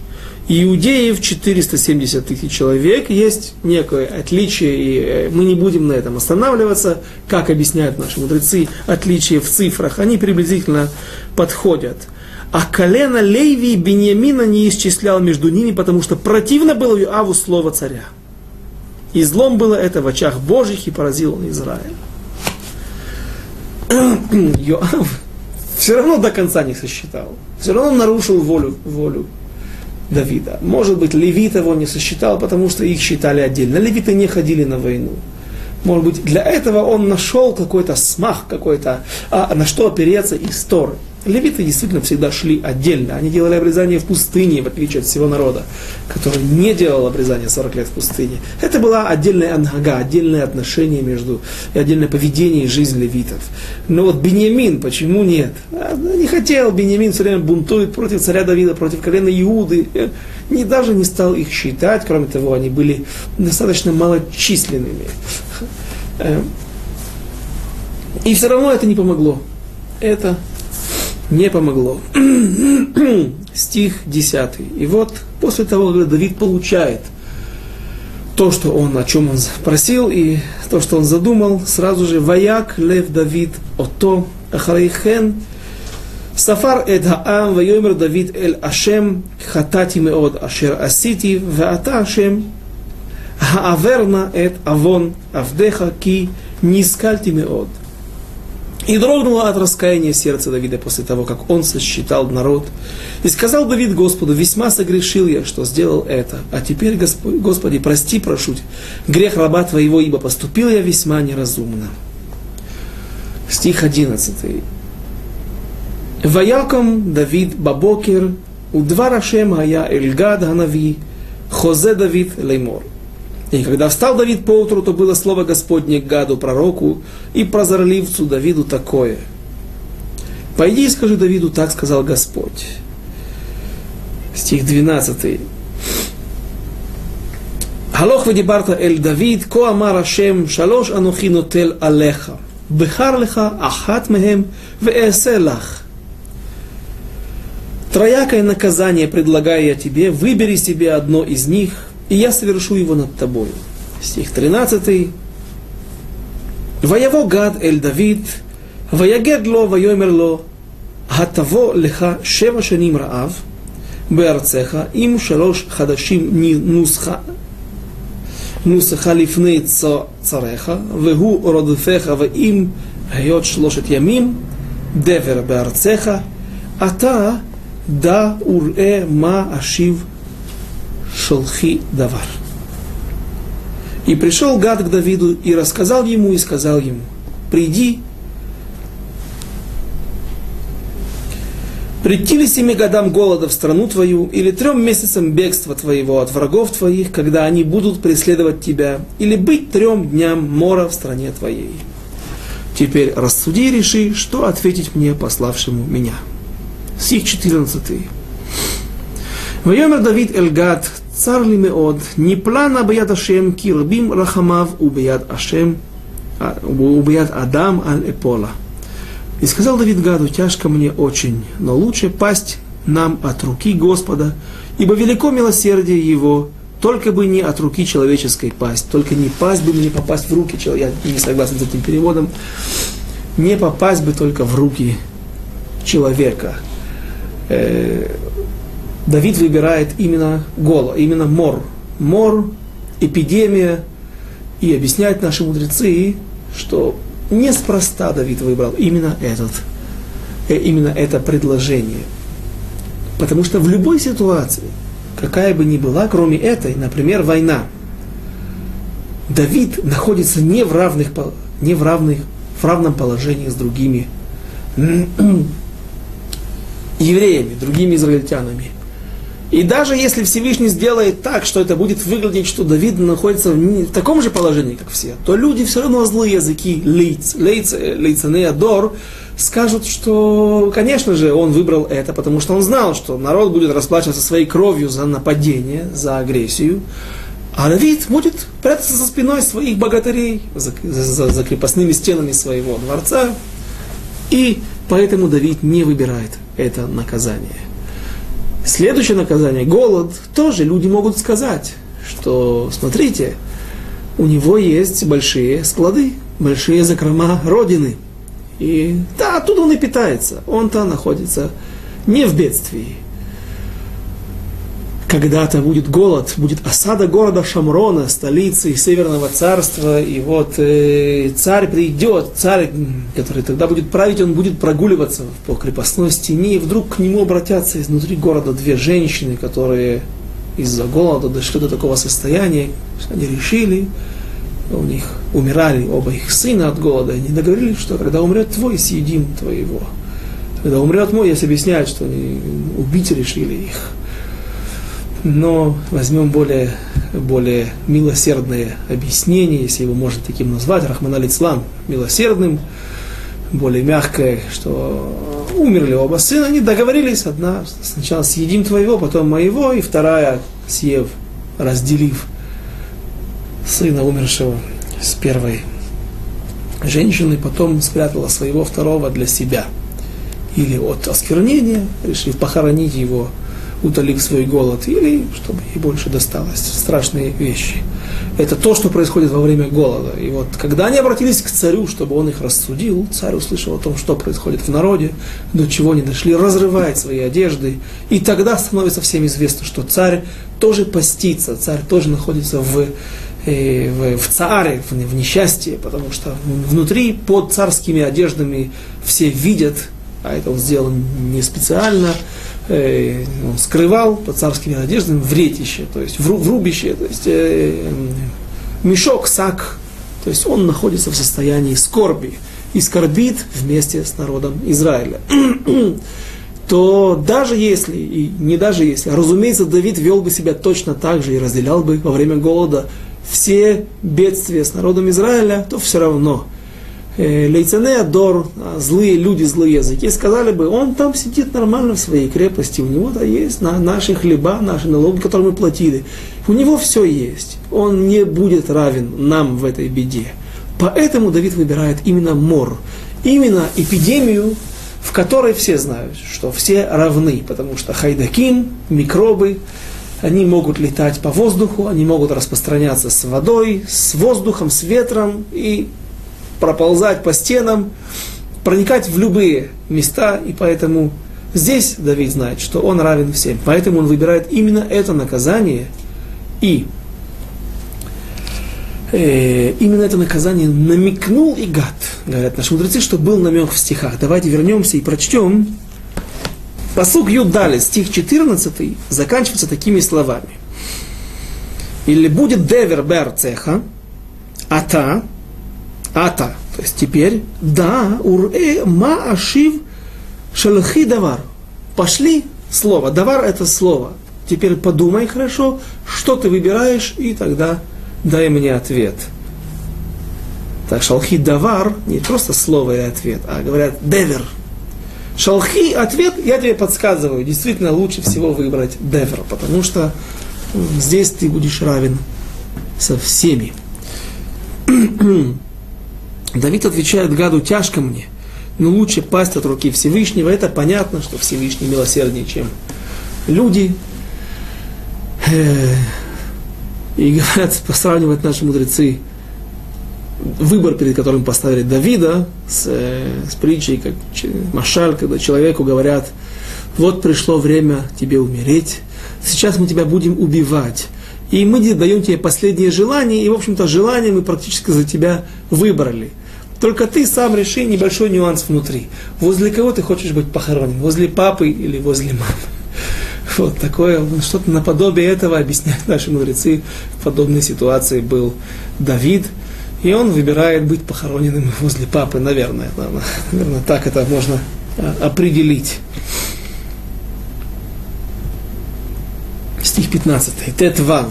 и иудеев 470 тысяч человек. Есть некое отличие, и э, мы не будем на этом останавливаться, как объясняют наши мудрецы, отличие в цифрах, они приблизительно подходят – а колено Леви и Беньямина не исчислял между ними, потому что противно было Юаву слово царя. И злом было это в очах Божьих, и поразил он Израиль. *clears throat* Юав все равно до конца не сосчитал. Все равно нарушил волю, волю Давида. Может быть, левит его не сосчитал, потому что их считали отдельно. Левиты не ходили на войну. Может быть, для этого он нашел какой-то смах, какой-то, а, на что опереться из Торы. Левиты действительно всегда шли отдельно. Они делали обрезание в пустыне, в отличие от всего народа, который не делал обрезание 40 лет в пустыне. Это была отдельная ангага, отдельное отношение между, и отдельное поведение и жизнь левитов. Но вот Беньямин, почему нет? А, не хотел, Беньямин все время бунтует против царя Давида, против колена Иуды. Не, даже не стал их считать, кроме того, они были достаточно малочисленными. Э, и все равно это не помогло. Это не помогло. *clears throat* Стих 10. И вот после того, как Давид получает то, что он, о чем он просил, и то, что он задумал, сразу же «Ваяк лев Давид ото Ахрейхен сафар эд хаам вайомер Давид эль Ашем хатати меод ашер асити ваата Ашем хааверна эт авон авдеха ки нискальти меод» и дрогнуло от раскаяния сердце Давида после того, как он сосчитал народ. И сказал Давид Господу, весьма согрешил я, что сделал это. А теперь, Господи, прости, прошу, грех раба Твоего, ибо поступил я весьма неразумно. Стих 11. Ваяком Давид Бабокер, у два Рашема я Эльгад Ханави, Хозе Давид Леймор. И когда встал Давид по утру, то было слово Господне к Гаду, пророку, и прозорливцу Давиду такое. «Пойди и скажи Давиду, так сказал Господь». Стих 12. Халох ведибарта эль Давид, ко амар Ашем, шалош анухи нотел алеха, бехар леха ахат мехем, веэсе лах. Троякое наказание предлагаю я тебе, выбери себе одно из них – и я совершу его над тобой. Стих 13. ויבוא גד אל דוד, ויגד לו ויאמר לו, התבוא לך שבע שנים רעב בארצך, אם שלוש חדשים נוסחה, נוסחה לפני צריך, והוא רודפך, ואם היות שלושת ימים דבר בארצך, אתה דע וראה מה אשיב Шолхи Давар. И пришел Гад к Давиду и рассказал ему, и сказал ему, приди, прийти ли семи годам голода в страну твою, или трем месяцам бегства твоего от врагов твоих, когда они будут преследовать тебя, или быть трем дням мора в стране твоей. Теперь рассуди и реши, что ответить мне, пославшему меня. Стих 14. Вайомер Давид Эльгад, צר לי מאוד, ניפלה נא ביד השם, כי רבים רחמיו וביד השם, וביד אדם על эпола. И сказал Давид Гаду, тяжко мне очень, но лучше пасть нам от руки Господа, ибо велико милосердие Его, только бы не от руки человеческой пасть, только не пасть бы мне попасть в руки человека, я не согласен с этим переводом, не попасть бы только в руки человека. Давид выбирает именно голо, именно мор. Мор, эпидемия. И объясняют наши мудрецы, что неспроста Давид выбрал именно этот, э, именно это предложение. Потому что в любой ситуации, какая бы ни была, кроме этой, например, война, Давид находится не в, равных, не в, равных, в равном положении с другими *clears throat* евреями, другими израильтянами. И даже если Всевышний сделает так, что это будет выглядеть, что Давид находится в, таком же положении, как все, то люди все равно злые языки, лиц, лиц, лиценея дор, скажут, что, конечно же, он выбрал это, потому что он знал, что народ будет расплачиваться своей кровью за нападение, за агрессию, а Давид будет прятаться за спиной своих богатырей, за, за, за крепостными стенами своего дворца, и поэтому Давид не выбирает это наказание. Следующее наказание, голод, тоже люди могут сказать, что, смотрите, у него есть большие склады, большие закрома родины. И да, оттуда он и питается. Он-то находится не в бедствии. Когда-то будет голод, будет осада города Шамрона, столицы Северного царства, и вот э, царь придет, царь, который тогда будет править, он будет прогуливаться по крепостной стене, и вдруг к нему обратятся изнутри города две женщины, которые из-за голода дошли до такого состояния, что они решили у них умирали оба их сына от голода, они договорились, что когда умрет твой, съедим твоего. Когда умрет мой, если объясняют, что они убить решили их. Но возьмем более, более милосердное объяснение, если его можно таким назвать, Рахман Алицлам, милосердным, более мягкое, что умерли оба сына, они договорились, одна сначала съедим твоего, потом моего, и вторая, съев, разделив сына умершего с первой женщины, потом спрятала своего второго для себя. Или от осквернения, решив похоронить его утолив свой голод, или чтобы ей больше досталось. Страшные вещи. Это то, что происходит во время голода. И вот когда они обратились к царю, чтобы он их рассудил, царь услышал о том, что происходит в народе, до чего они дошли, разрывает свои одежды. И тогда становится всем известно, что царь тоже постится, царь тоже находится в э, в, в царе, в, в несчастье, потому что внутри под царскими одеждами все видят, а это он сделал не специально, э, скрывал под царскими одеждами вретище, то есть в, рубище, то есть э, мешок, сак, то есть он находится в состоянии скорби и скорбит вместе с народом Израиля. *clears throat* то даже если, и не даже если, а разумеется, Давид вел бы себя точно так же и разделял бы во время голода все бедствия с народом Израиля, то все равно – Э, Лейцане Адор, а, злые люди, злые языки, сказали бы, он там сидит нормально в своей крепости, у него-то есть на наши хлеба, наши налоги, которые мы платили. У него все есть. Он не будет равен нам в этой беде. Поэтому Давид выбирает именно мор, именно эпидемию, в которой все знают, что все равны, потому что хайдаким, микробы, они могут летать по воздуху, они могут распространяться с водой, с воздухом, с ветром, и проползать по стенам, проникать в любые места, и поэтому здесь Давид знает, что он равен всем. Поэтому он выбирает именно это наказание, и э, именно это наказание намекнул и гад, говорят наши мудрецы, что был намек в стихах. Давайте вернемся и прочтем. Посук Юдали, стих 14, заканчивается такими словами. Или будет девер бер цеха, ата, ата. То есть теперь, да, уре ма ашив шалхи давар. Пошли слово. Давар это слово. Теперь подумай хорошо, что ты выбираешь, и тогда дай мне ответ. Так, шалхи давар, не просто слово и ответ, а говорят девер. Шалхи ответ, я тебе подсказываю, действительно лучше всего выбрать девер, потому что здесь ты будешь равен со всеми. *clears throat* Давид отвечает гаду, тяжко мне, но лучше пасть от руки Всевышнего. Это понятно, что Всевышний милосерднее, чем люди. И говорят, *laughs* сравнивают наши мудрецы выбор, перед которым поставили Давида, с, э, с притчей, как Машаль, когда человеку говорят, вот пришло время тебе умереть, сейчас мы тебя будем убивать. И мы даем тебе последнее желание, и, в общем-то, желание мы практически за тебя выбрали. Только ты сам реши небольшой нюанс внутри. Возле кого ты хочешь быть похоронен? Возле папы или возле мамы? *laughs* Вот такое, что-то наподобие этого объясняют наши мудрецы. В подобной ситуации был Давид, и он выбирает быть похороненным возле папы, наверное. Наверное, так это можно а, определить. Стих 15. Тет Вав.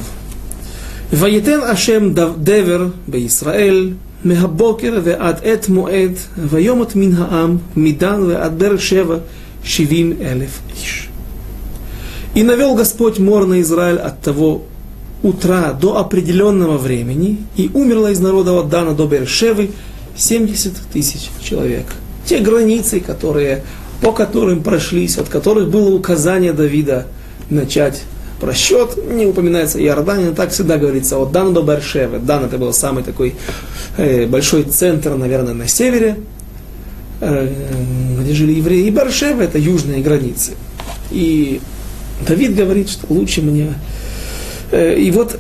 Ваетен Ашем Девер Беисраэль מהבוקר ועד עת מועד, ויומות מן העם, מדן ועד באר שבע, שבעים אלף איש. И навел Господь мор на Израиль от того утра до определенного времени, и умерло из народа от Дана до Бершевы 70 тысяч человек. Те границы, которые, по которым прошлись, от которых было указание Давида начать просчет, не упоминается Иордания, так всегда говорится от Дана до Бершевы. Дан это был самый такой э, большой центр, наверное, на севере, э, где жили евреи. И Бершева это южные границы. И Давид говорит, что лучше мне... Э, и вот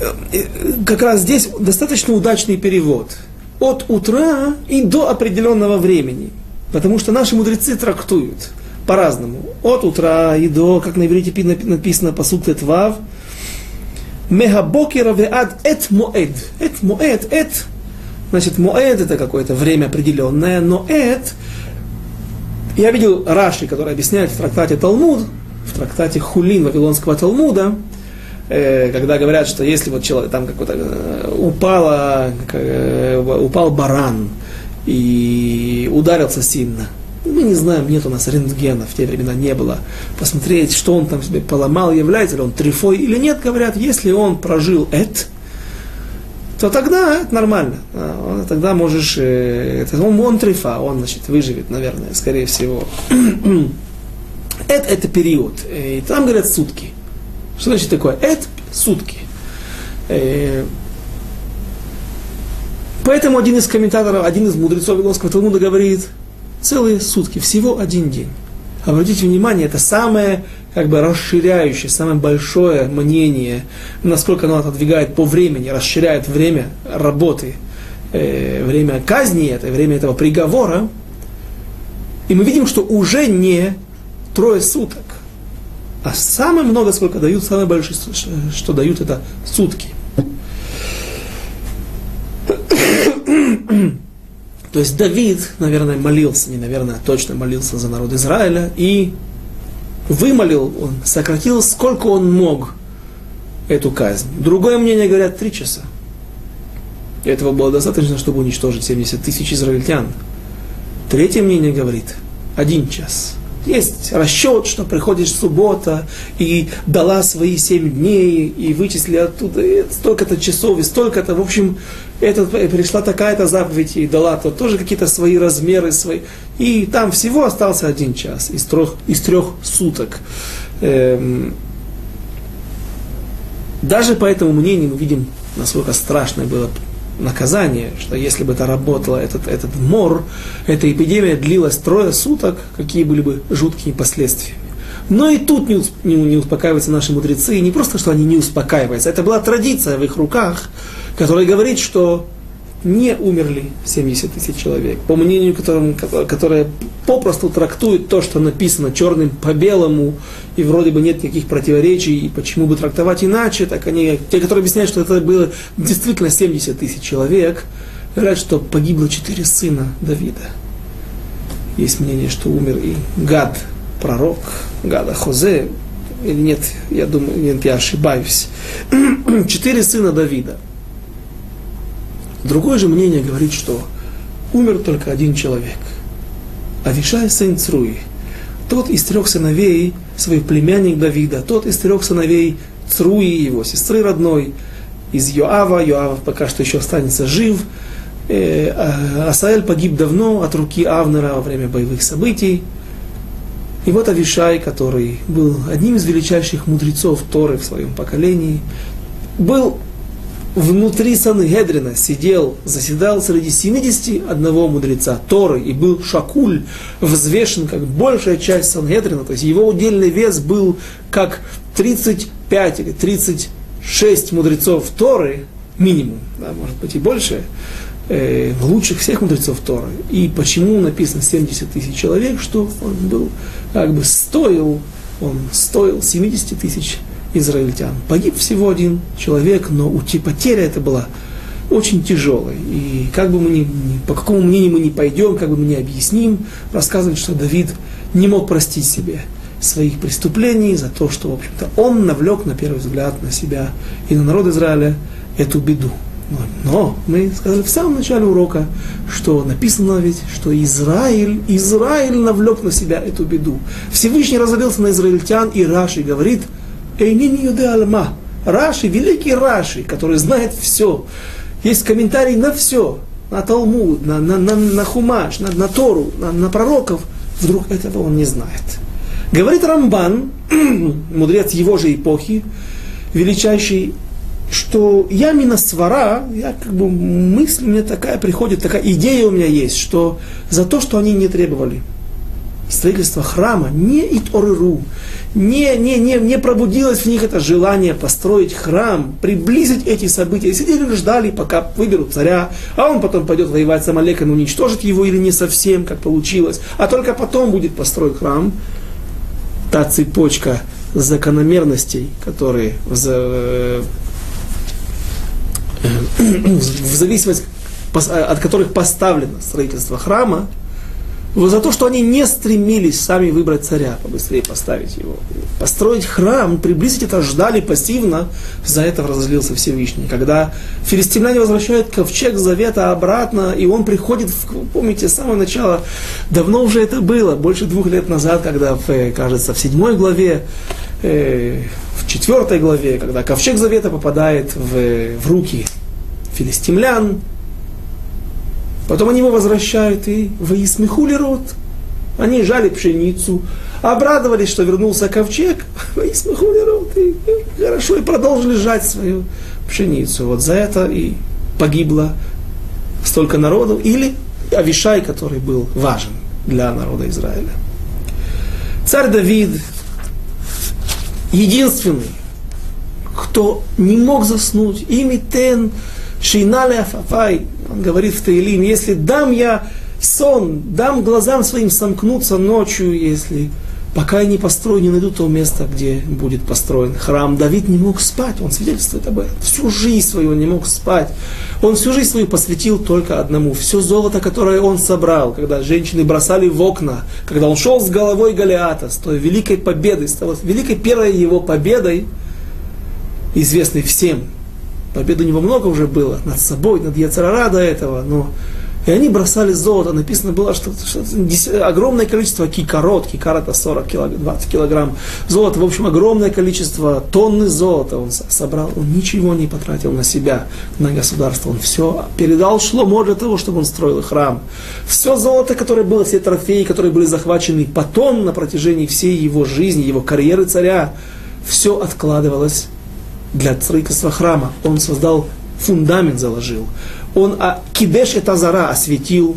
э, как раз здесь достаточно удачный перевод. От утра и до определенного времени. Потому что наши мудрецы трактуют – по-разному. От утра и до, как на иврите написано, посуд Тетвав, Мегабокера веад эт моэд. Эт моэд, эт. Значит, моэд это какое-то время определенное, но эт я видел Раши, который объясняет в трактате Талмуд, в трактате Хулин Вавилонского Талмуда, э, когда говорят, что если вот человек там какой-то э, упало, э, упал баран и ударился сильно, мы не знаем, нет у нас рентгена, в те времена не было. Посмотреть, что он там себе поломал, является ли он трифой или нет, говорят, если он прожил это, то тогда это нормально. А, тогда можешь, э, он, он трифа, он, значит, выживет, наверное, скорее всего. *clears throat* это, это период. Э, и там говорят сутки. Что значит такое? Это сутки. Э, поэтому один из комментаторов, один из мудрецов Вавилонского Талмуда говорит, целые сутки, всего один день. Обратите внимание, это самое как бы расширяющее, самое большое мнение, насколько оно отодвигает по времени, расширяет время работы, э, время казни это, время этого приговора. И мы видим, что уже не трое суток, а самое много, сколько дают, самое большое, что дают, это сутки. То есть Давид, наверное, молился, не наверное, а точно молился за народ Израиля и вымолил, он сократил, сколько он мог эту казнь. Другое мнение говорят три часа. Этого было достаточно, чтобы уничтожить 70 тысяч израильтян. Третье мнение говорит один час. Есть расчет, что приходит суббота и дала свои семь дней, и вычисли оттуда столько-то часов, и столько-то. В общем, это, пришла такая-то заповедь и дала, то тоже какие-то свои размеры, свои. И там всего остался один час из трех, из трех суток. Эм, даже по этому мнению мы видим, насколько страшное было наказание, что если бы это работало, этот, этот мор, эта эпидемия длилась трое суток, какие были бы жуткие последствия. Но и тут не, не, не успокаиваются наши мудрецы, не просто, что они не успокаиваются, это была традиция в их руках, которая говорит, что не умерли 70 тысяч человек. По мнению, которым, которое попросту трактует то, что написано черным по белому, и вроде бы нет никаких противоречий, и почему бы трактовать иначе, так они, те, которые объясняют, что это было действительно 70 тысяч человек, говорят, что погибло четыре сына Давида. Есть мнение, что умер и Гад, пророк, Гада Хозе, или нет, я думаю, нет, я ошибаюсь. *clears throat* Четыре сына Давида – Другое же мнение говорит, что умер только один человек. Авишай сын Цруи. Тот из трех сыновей, свой племянник Давида, тот из трех сыновей Цруи, его сестры родной, из Йоава, Йоав пока что еще останется жив. Э, а Асаэль погиб давно от руки Авнера во время боевых событий. И вот Авишай, который был одним из величайших мудрецов Торы в своем поколении, был внутри Сангедрина сидел, заседал среди 71 мудреца Торы и был шакуль, взвешен как большая часть Сангедрина, то есть его удельный вес был как 35 или 36 мудрецов Торы, минимум, да, может быть и больше, э, лучших всех мудрецов Торы. И почему написано 70 тысяч человек, что он был, как бы стоил, он стоил 70 тысяч израильтян. Погиб всего один человек, но потеря это была очень тяжелой. И как бы мы ни, по какому мнению мы не пойдем, как бы мы не объясним, рассказывают, что Давид не мог простить себе своих преступлений за то, что, в общем-то, он навлек, на первый взгляд, на себя и на народ Израиля эту беду. Но мы сказали в самом начале урока, что написано ведь, что Израиль, Израиль навлек на себя эту беду. Всевышний разорился на израильтян, и Раши говорит – Эйнин юде алма. Раши, великий Раши, который знает все. Есть комментарий на все. На Талмуд, на, на, на, на Хумаш, на, на Тору, на, на пророков. Вдруг этого он не знает. Говорит Рамбан, *clears throat* мудрец его же эпохи, величайший, что я миносвара, я как бы мысль мне такая приходит, такая идея у меня есть, что за то, что они не требовали строительства храма, не иторыру, не, не, не, не пробудилось в них это желание построить храм, приблизить эти события. И сидели и ждали, пока выберут царя, а он потом пойдет воевать с Амалеком, уничтожит его или не совсем, как получилось, а только потом будет построен храм. Та цепочка закономерностей, которые *clears throat* в зависимости от которых поставлено строительство храма, за то, что они не стремились сами выбрать царя, побыстрее поставить его. Построить храм, приблизить это, ждали пассивно, за это разозлился Всевышний. Когда филистимляне возвращают ковчег завета обратно, и он приходит, в, помните, с самого начала, давно уже это было, больше двух лет назад, когда, в, кажется, в седьмой главе, э, в четвертой главе, когда ковчег завета попадает в, в руки филистимлян, Потом они его возвращают и воисмехули рот. Они жали пшеницу, обрадовались, что вернулся ковчег, *laughs* воисмехули рот, и, хорошо, и продолжили жать свою пшеницу. Вот за это и погибло столько народу. Или Авишай, который был важен для народа Израиля. Царь Давид единственный, кто не мог заснуть, ими тен Шинале Афафай, он говорит в Таилим, если дам я сон, дам глазам своим сомкнуться ночью, если пока я не построю, не найду то место, где будет построен храм. Давид не мог спать, он свидетельствует об этом. Всю жизнь свою он не мог спать. Он всю жизнь свою посвятил только одному. Все золото, которое он собрал, когда женщины бросали в окна, когда он шел с головой Голиата, с той великой победой, с той великой первой его победой, известной всем, Побед у него много уже было, над собой, над Яцерара до этого, но и они бросали золото. Написано было, что, что огромное количество кикарот, кикар это 40 килограмм, 20 килограмм золота. В общем, огромное количество тонны золота он собрал. Он ничего не потратил на себя, на государство. Он все передал шломо для того, чтобы он строил храм. Все золото, которое было, все трофеи, которые были захвачены потом на протяжении всей его жизни, его карьеры царя, все откладывалось для строительства храма. Он создал фундамент, заложил. Он а, кидеш это зара осветил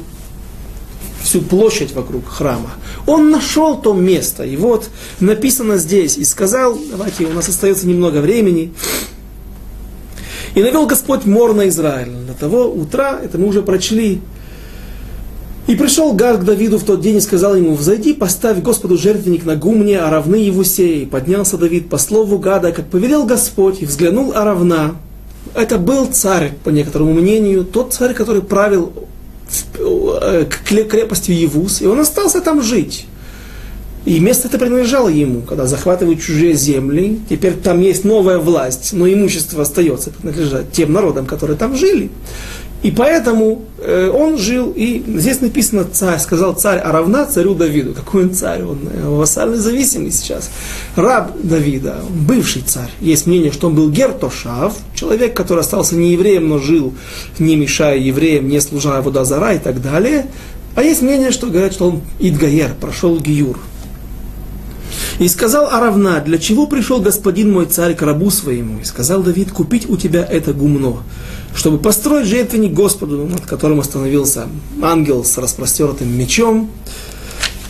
всю площадь вокруг храма. Он нашел то место. И вот написано здесь. И сказал, давайте, у нас остается немного времени. И навел Господь мор на Израиль. До того утра, это мы уже прочли, и пришел Гад к Давиду в тот день и сказал ему, «Взойди, поставь Господу жертвенник на гумне, а равны его сей». Поднялся Давид по слову Гада, как повелел Господь, и взглянул а равна. Это был царь, по некоторому мнению, тот царь, который правил э, к крепости Евус, и он остался там жить. И место это принадлежало ему, когда захватывают чужие земли. Теперь там есть новая власть, но имущество остается принадлежать тем народам, которые там жили. И поэтому э, он жил, и здесь написано царь, сказал царь, а равна царю Давиду. Какой он царь? Он э, вассальный зависимый сейчас. Раб Давида, бывший царь. Есть мнение, что он был Гертошав, человек, который остался не евреем, но жил, не мешая евреям, не служа водозара и так далее. А есть мнение, что говорят, что он Идгаер, прошел Гиюр. И сказал Аравна, для чего пришел господин мой царь к рабу своему? И сказал Давид, купить у тебя это гумно чтобы построить жертвенник Господу, над которым остановился ангел с распростертым мечом,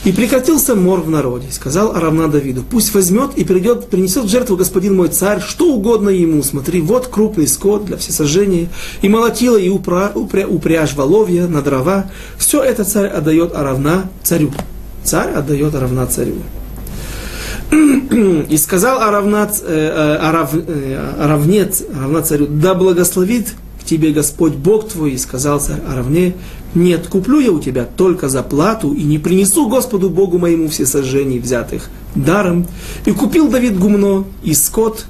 и прекратился мор в народе. Сказал Аравна Давиду, пусть возьмет и придет, принесет в жертву господин мой царь, что угодно ему. Смотри, вот крупный скот для всесожжения, и молотила, и упра, упря, упряжь воловья на дрова. Все это царь отдает Аравна царю. Царь отдает Аравна царю. И сказал Аравна, э, э, э, Аравнец, Аравна царю, да благословит тебе Господь Бог твой, и сказал царь Аравне, нет, куплю я у тебя только за плату, и не принесу Господу Богу моему все сожжений взятых даром. И купил Давид гумно и скот,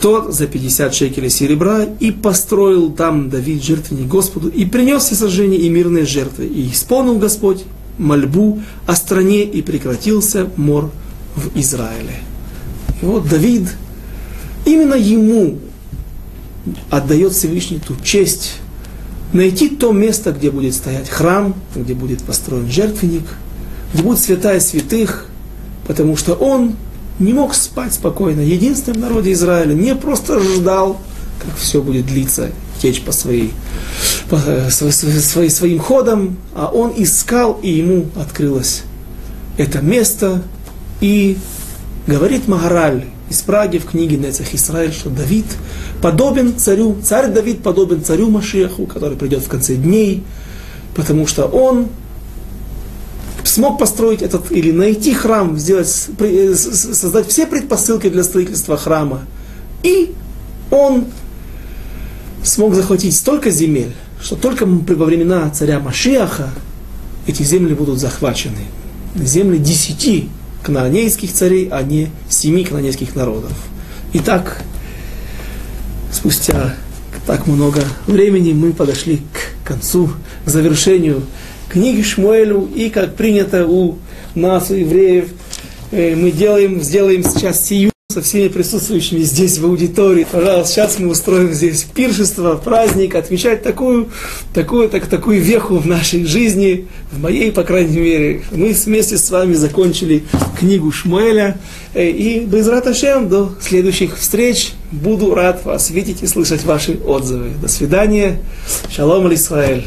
тот за 50 шекелей серебра, и построил там Давид жертвенник Господу, и принес все сожжения и мирные жертвы. И исполнил Господь мольбу о стране, и прекратился мор в Израиле. И вот Давид, именно ему отдает Всевышний ту честь найти то место, где будет стоять храм, где будет построен жертвенник, где будет святая святых, потому что он не мог спать спокойно. Единственный в народе Израиля не просто ждал, как все будет длиться, течь по своей, по, своей, своим ходом, а он искал, и ему открылось это место. И говорит Магараль из Праги в книге Нецах Израиль, что Давид подобен царю, царь Давид подобен царю Машеху, который придет в конце дней, потому что он смог построить этот или найти храм, сделать, э, создать все предпосылки для строительства храма. И он смог захватить столько земель, что только во времена царя Машиаха эти земли будут захвачены. Земли десяти кнаанейских царей, а не семи кнаанейских народов. Итак, спустя так много времени мы подошли к концу, к завершению книги Шмуэлю, и как принято у нас, у евреев, э, мы делаем, сделаем сейчас сию со всеми присутствующими здесь в аудитории. Пожалуйста, сейчас мы устроим здесь пиршество, праздник, отмечать такую, такую, так, такую веху в нашей жизни, в моей, по крайней мере. Мы вместе с вами закончили книгу Шмуэля. Э, и без Раташем до следующих встреч. Буду рад вас видеть и слышать ваши отзывы. До свидания. Шалом, Исраэль.